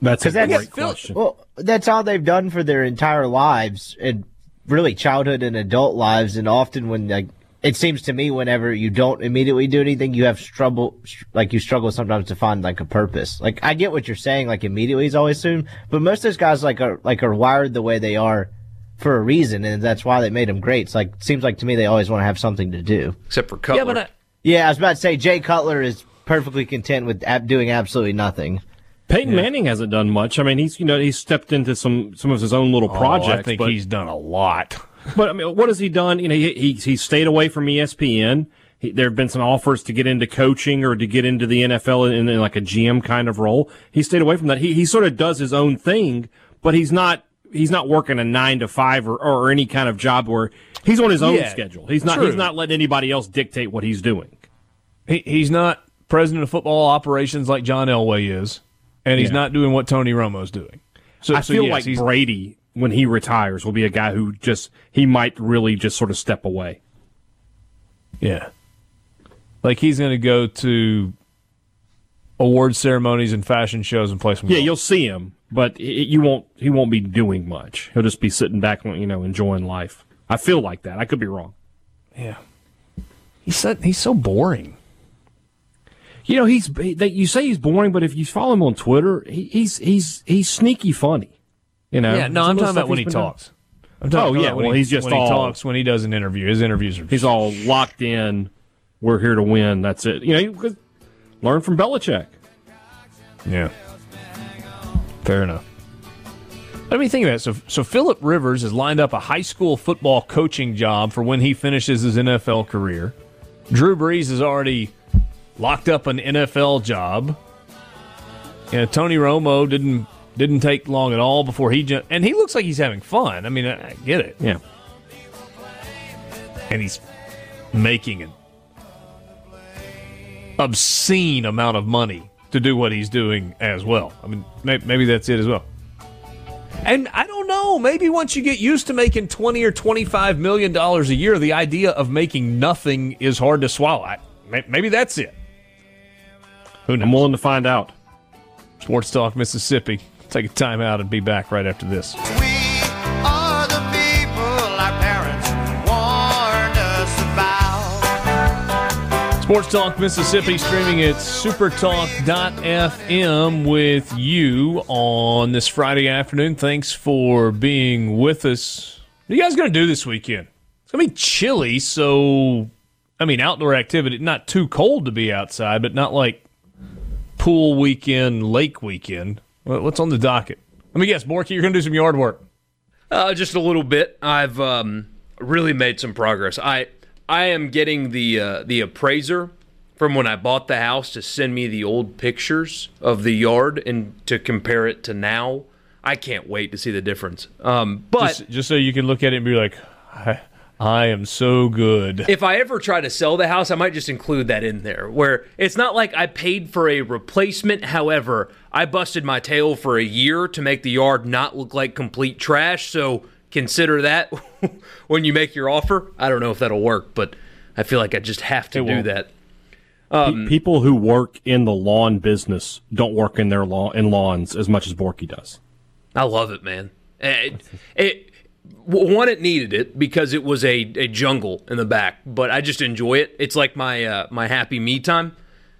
That's a great question. Well, that's all they've done for their entire lives, and really childhood and adult lives. And often, when like it seems to me, whenever you don't immediately do anything, you have trouble. Like you struggle sometimes to find like a purpose. Like I get what you're saying. Like immediately is always soon, but most of those guys like are like are wired the way they are for a reason, and that's why they made them great. It's like seems like to me they always want to have something to do. Except for Cutler. Yeah, but I, yeah, I was about to say Jay Cutler is perfectly content with ab- doing absolutely nothing. Peyton yeah. Manning hasn't done much. I mean, he's you know he's stepped into some some of his own little projects. Oh, I think but, he's done a lot. but I mean, what has he done? You know, he he, he stayed away from ESPN. He, there have been some offers to get into coaching or to get into the NFL in, in like a GM kind of role. He stayed away from that. He he sort of does his own thing, but he's not he's not working a nine to five or, or any kind of job where he's on his own yeah, schedule. He's not true. he's not letting anybody else dictate what he's doing. He, he's not president of football operations like John Elway is, and he's yeah. not doing what Tony Romo's doing. So I so feel yes, like Brady when he retires will be a guy who just he might really just sort of step away. Yeah. Like he's going to go to award ceremonies and fashion shows and play some. Yeah, golf. you'll see him, but it, you won't. He won't be doing much. He'll just be sitting back, you know, enjoying life. I feel like that. I could be wrong. Yeah, he's so, he's so boring. You know, he's that you say he's boring, but if you follow him on Twitter, he, he's he's he's sneaky funny. You know. Yeah, no, I'm talking about when he talks. I'm talking oh yeah, well he, he's just when all, he talks when he does an interview. His interviews are he's all locked in. We're here to win. That's it. You know, you learn from Belichick. Yeah. Fair enough. Let me think about it. So, so Philip Rivers has lined up a high school football coaching job for when he finishes his NFL career. Drew Brees has already locked up an NFL job. And Tony Romo didn't didn't take long at all before he jumped, and he looks like he's having fun. I mean, I, I get it. Yeah. And he's making an obscene amount of money to do what he's doing as well. I mean, maybe that's it as well. And I don't know. Maybe once you get used to making twenty or twenty-five million dollars a year, the idea of making nothing is hard to swallow. I, maybe that's it. Who knows? I'm willing to find out. Sports Talk Mississippi. Take a time out and be back right after this. Sports Talk Mississippi streaming at supertalk.fm with you on this Friday afternoon. Thanks for being with us. What are you guys going to do this weekend? It's going to be chilly, so I mean, outdoor activity, not too cold to be outside, but not like pool weekend, lake weekend. What's on the docket? Let me guess, Borky, you're going to do some yard work. Uh, just a little bit. I've um, really made some progress. I I am getting the uh, the appraiser from when I bought the house to send me the old pictures of the yard and to compare it to now. I can't wait to see the difference. Um, but just, just, so you can look at it and be like, I, I am so good. If I ever try to sell the house, I might just include that in there, where it's not like I paid for a replacement. However, I busted my tail for a year to make the yard not look like complete trash. So consider that [LAUGHS] when you make your offer. I don't know if that'll work, but I feel like I just have to it do won't. that. Um, People who work in the lawn business don't work in their lawn in lawns as much as Borky does. I love it, man. It, it, one, it needed it because it was a, a jungle in the back, but I just enjoy it. It's like my uh, my happy me time,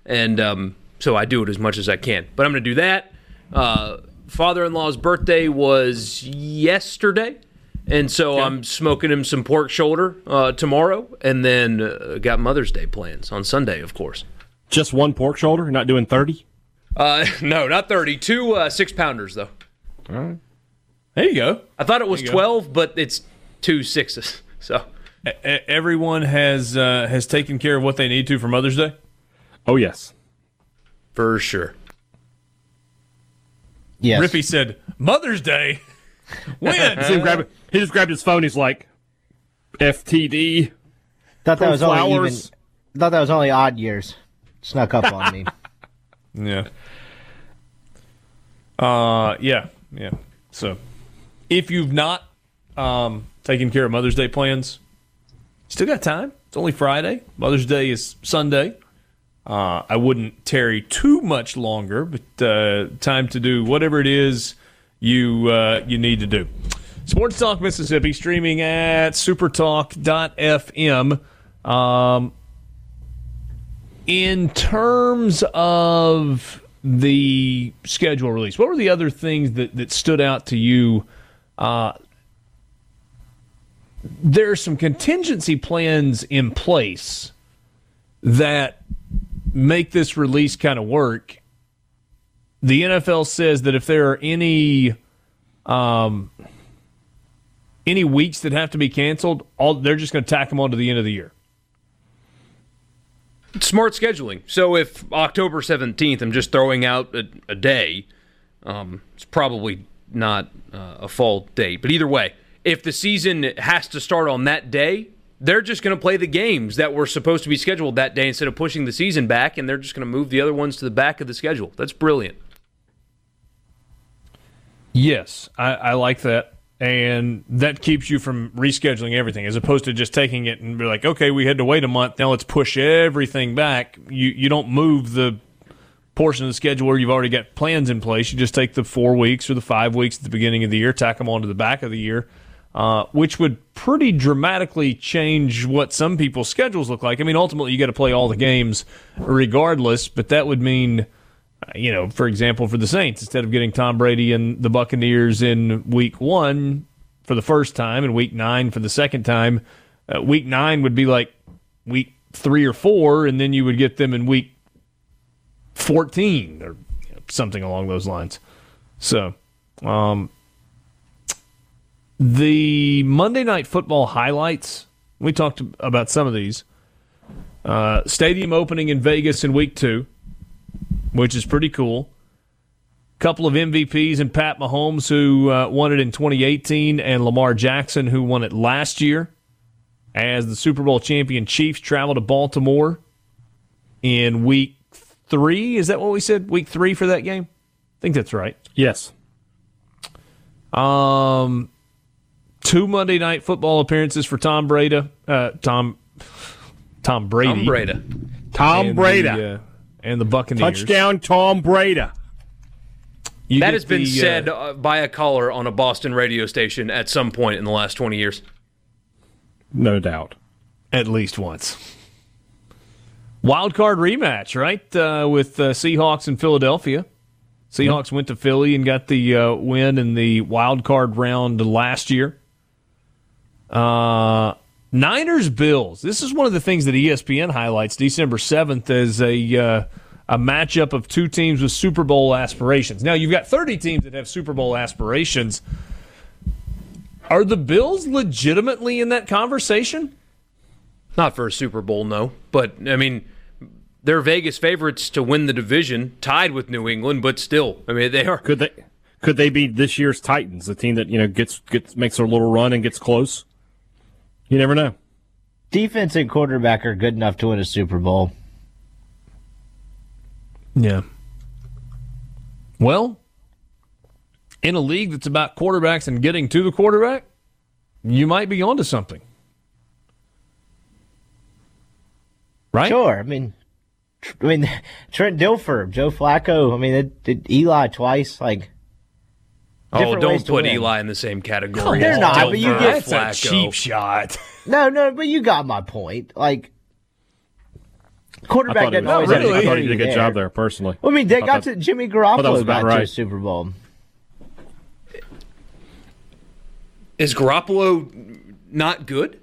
and um, so I do it as much as I can. But I'm going to do that. Uh, father-in-law's birthday was yesterday, And so okay. I'm smoking him some pork shoulder uh, tomorrow, and then uh, got Mother's Day plans on Sunday, of course. Just one pork shoulder? Not doing 30? Uh, [LAUGHS] no, not 30. Two uh, six pounders, though. All right. There you go. I thought it was 12, go. but it's two sixes. [LAUGHS] So everyone has uh, has taken care of what they need to for Mother's Day. Oh yes, for sure. Yes. Rippey said Mother's Day. [LAUGHS] When? he, grabbed, he just grabbed his phone. He's like, FTD. Thought that was flowers. only even. Thought that was only odd years. Snuck up on me. [LAUGHS] Yeah. Uh, yeah, yeah. So, if you've not um, taken care of Mother's Day plans, still got time. It's only Friday. Mother's Day is Sunday. Uh, I wouldn't tarry too much longer, but uh, time to do whatever it is you uh, you need to do. Sports Talk Mississippi streaming at supertalk.fm. Um, in terms of the schedule release, what were the other things that, that stood out to you? Uh, there are some contingency plans in place that make this release kind of work. The NFL says that if there are any um, any weeks that have to be canceled, all they're just going to tack them on to the end of the year. Smart scheduling. So if October seventeenth, I'm just throwing out a, a day. Um, it's probably not uh, a fall date, but either way, if the season has to start on that day, they're just going to play the games that were supposed to be scheduled that day instead of pushing the season back, and they're just going to move the other ones to the back of the schedule. That's brilliant. Yes, I, I like that. And that keeps you from rescheduling everything as opposed to just taking it and be like, okay, we had to wait a month. Now let's push everything back. You, you don't move the portion of the schedule where you've already got plans in place. You just take the four weeks or the five weeks at the beginning of the year, tack them onto the back of the year uh, which would pretty dramatically change what some people's schedules look like. I mean, ultimately, you got to play all the games regardless, but that would mean, uh, you know, for example, for the Saints, instead of getting Tom Brady and the Buccaneers in week one for the first time and week nine for the second time, uh, week nine would be like week three or four, and then you would get them in week 14 or something along those lines. So, um, the Monday Night Football highlights, we talked about some of these. Uh, stadium opening in Vegas in week two, which is pretty cool. Couple of MVPs and Pat Mahomes, who uh, won it in 2018, and Lamar Jackson, who won it last year. As the Super Bowl champion Chiefs travel to Baltimore in week three. Is that what we said? Week three for that game? I think that's right. Yes. Um, two Monday Night Football appearances for Tom Brady. Uh, Tom Tom Brady. Tom Brady. Tom and Brady. The, uh, and the Buccaneers. Touchdown, Tom Brady. You that has been the, said uh, by a caller on a Boston radio station at some point in the last 20 years. No doubt. At least once. Wild card rematch, right? Uh, with uh, Seahawks in Philadelphia. Seahawks went to Philly and got the uh, win in the wild card round last year. Uh, Niners Bills. This is one of the things that ESPN highlights December 7th as a uh, a matchup of two teams with Super Bowl aspirations. Now, you've got 30 teams that have Super Bowl aspirations. Are the Bills legitimately in that conversation? Not for a Super Bowl, no. But, I mean, they're Vegas favorites to win the division, tied with New England, but still, I mean, they are. Could they? Could they be this year's Titans, the team that you know gets gets makes a little run and gets close? You never know. Defense and quarterback are good enough to win a Super Bowl. Yeah. Well, in a league that's about quarterbacks and getting to the quarterback, you might be onto something. Right? Sure. I mean, I mean, Trent Dilfer, Joe Flacco. I mean, it, it, Eli twice. Like, Oh, don't put Eli in the same category. they're not, but you get a cheap shot. [LAUGHS] no, no, but you got my point. Like quarterback doesn't always really. I thought he did a good there. job there, personally. Well, I mean, they I got to Jimmy Garoppolo got right. to a Super Bowl. Is Garoppolo not good?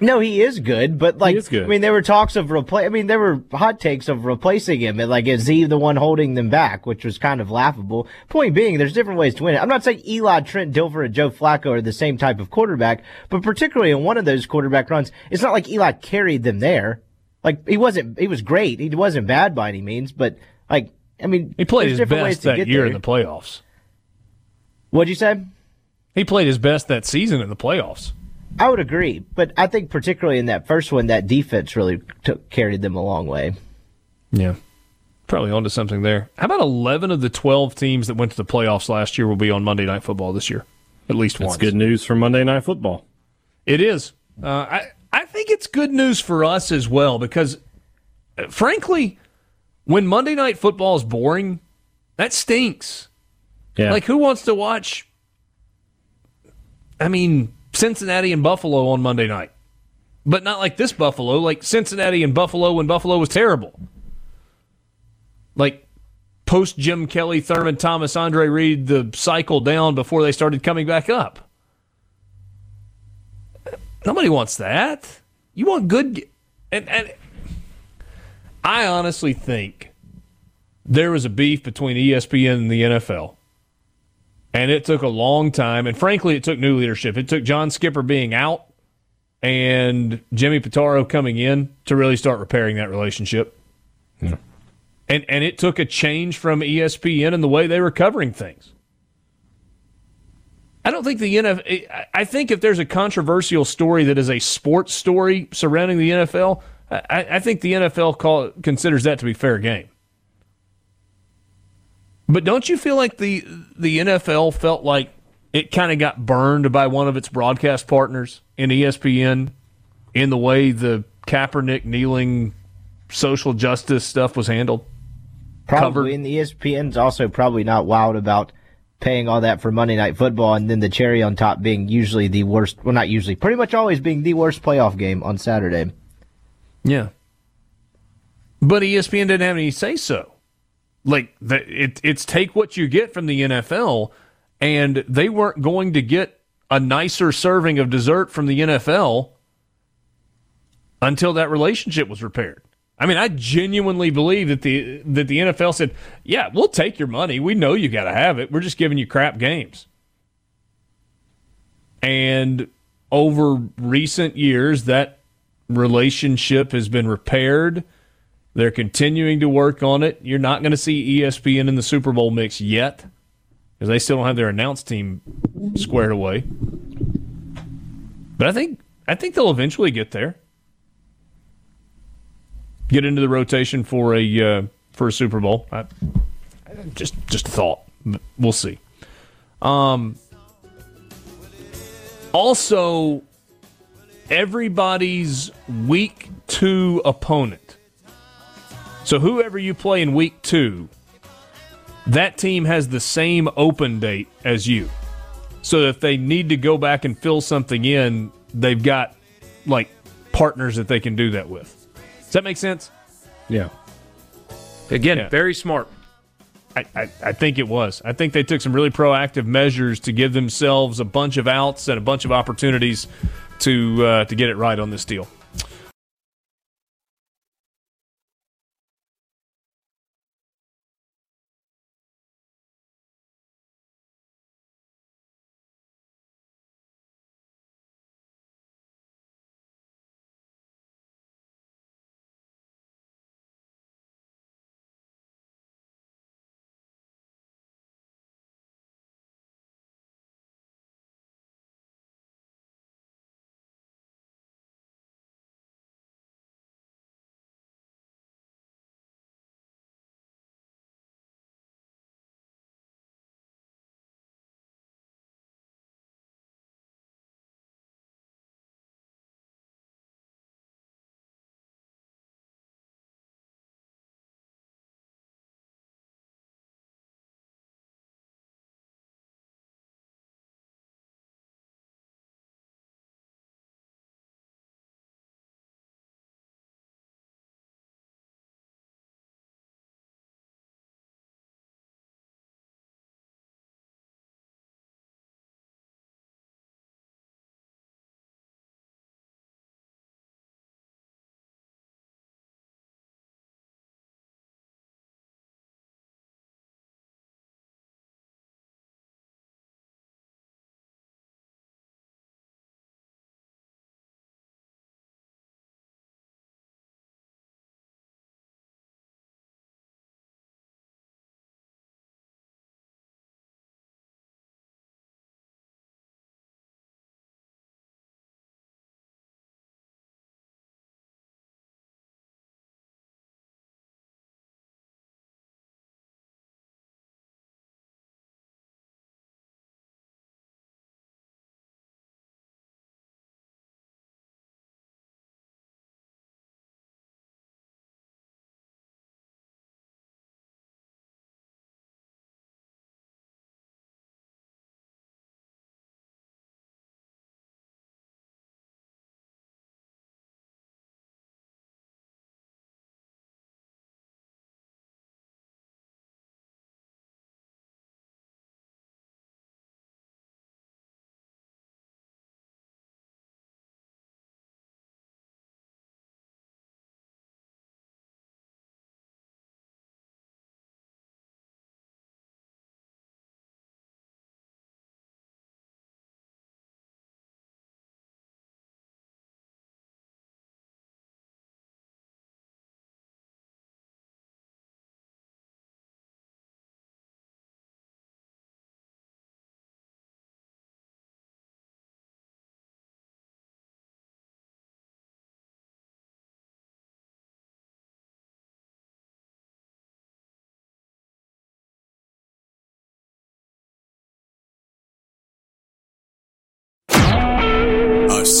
No, he is good, but like, good. I mean, there were talks of replace. I mean, there were hot takes of replacing him, and like, is he the one holding them back, which was kind of laughable. Point being, there's different ways to win it. I'm not saying Eli, Trent Dilfer, and Joe Flacco are the same type of quarterback, but particularly in one of those quarterback runs, it's not like Eli carried them there. Like, he wasn't. He was great. He wasn't bad by any means, but like, I mean, he played his best that year there. in the playoffs. What'd you say? He played his best that season in the playoffs. I would agree, but I think particularly in that first one, that defense really took, carried them a long way. Yeah, probably onto something there. How about eleven of the twelve teams that went to the playoffs last year will be on Monday Night Football this year, at least That's once. good news for Monday Night Football. It is. Uh, I I think it's good news for us as well because, uh, frankly, when Monday Night Football is boring, that stinks. Yeah. Like, who wants to watch? I mean, Cincinnati and Buffalo on Monday night, but not like this Buffalo, like Cincinnati and Buffalo when Buffalo was terrible. Like post Jim Kelly, Thurman Thomas, Andre Reed, the cycle down before they started coming back up. Nobody wants that. You want good, and, and I honestly think there was a beef between ESPN and the NFL. And it took a long time. And frankly, it took new leadership. It took John Skipper being out and Jimmy Pitaro coming in to really start repairing that relationship. Yeah. And and it took a change from ESPN and the way they were covering things. I don't think the NFL. I think if there's a controversial story that is a sports story surrounding the NFL, I, I think the NFL call, considers that to be fair game. But don't you feel like the the NFL felt like it kind of got burned by one of its broadcast partners in ESPN in the way the Kaepernick kneeling social justice stuff was handled? Probably, and the ESPN's also probably not wild about paying all that for Monday Night Football, and then the cherry on top being usually the worst. Well, not usually, pretty much always being the worst playoff game on Saturday. Yeah, but ESPN didn't have any say so like the, it, it's take what you get from the NFL, and they weren't going to get a nicer serving of dessert from the NFL until that relationship was repaired. I mean, I genuinely believe that the that the NFL said, "Yeah, we'll take your money. We know you got to have it. We're just giving you crap games." And over recent years, that relationship has been repaired they're continuing to work on it. You're not going to see ESPN in the Super Bowl mix yet because they still don't have their announced team squared away. But I think I think they'll eventually get there. Get into the rotation for a uh, for a Super Bowl. I, just just a thought. We'll see. Um, also, everybody's week two opponent so whoever you play in week two, that team has the same open date as you. So if they need to go back and fill something in, they've got like partners that they can do that with. Does that make sense? Yeah. Again, yeah. very smart. I, I, I, think it was. I think they took some really proactive measures to give themselves a bunch of outs and a bunch of opportunities to uh, to get it right on this deal.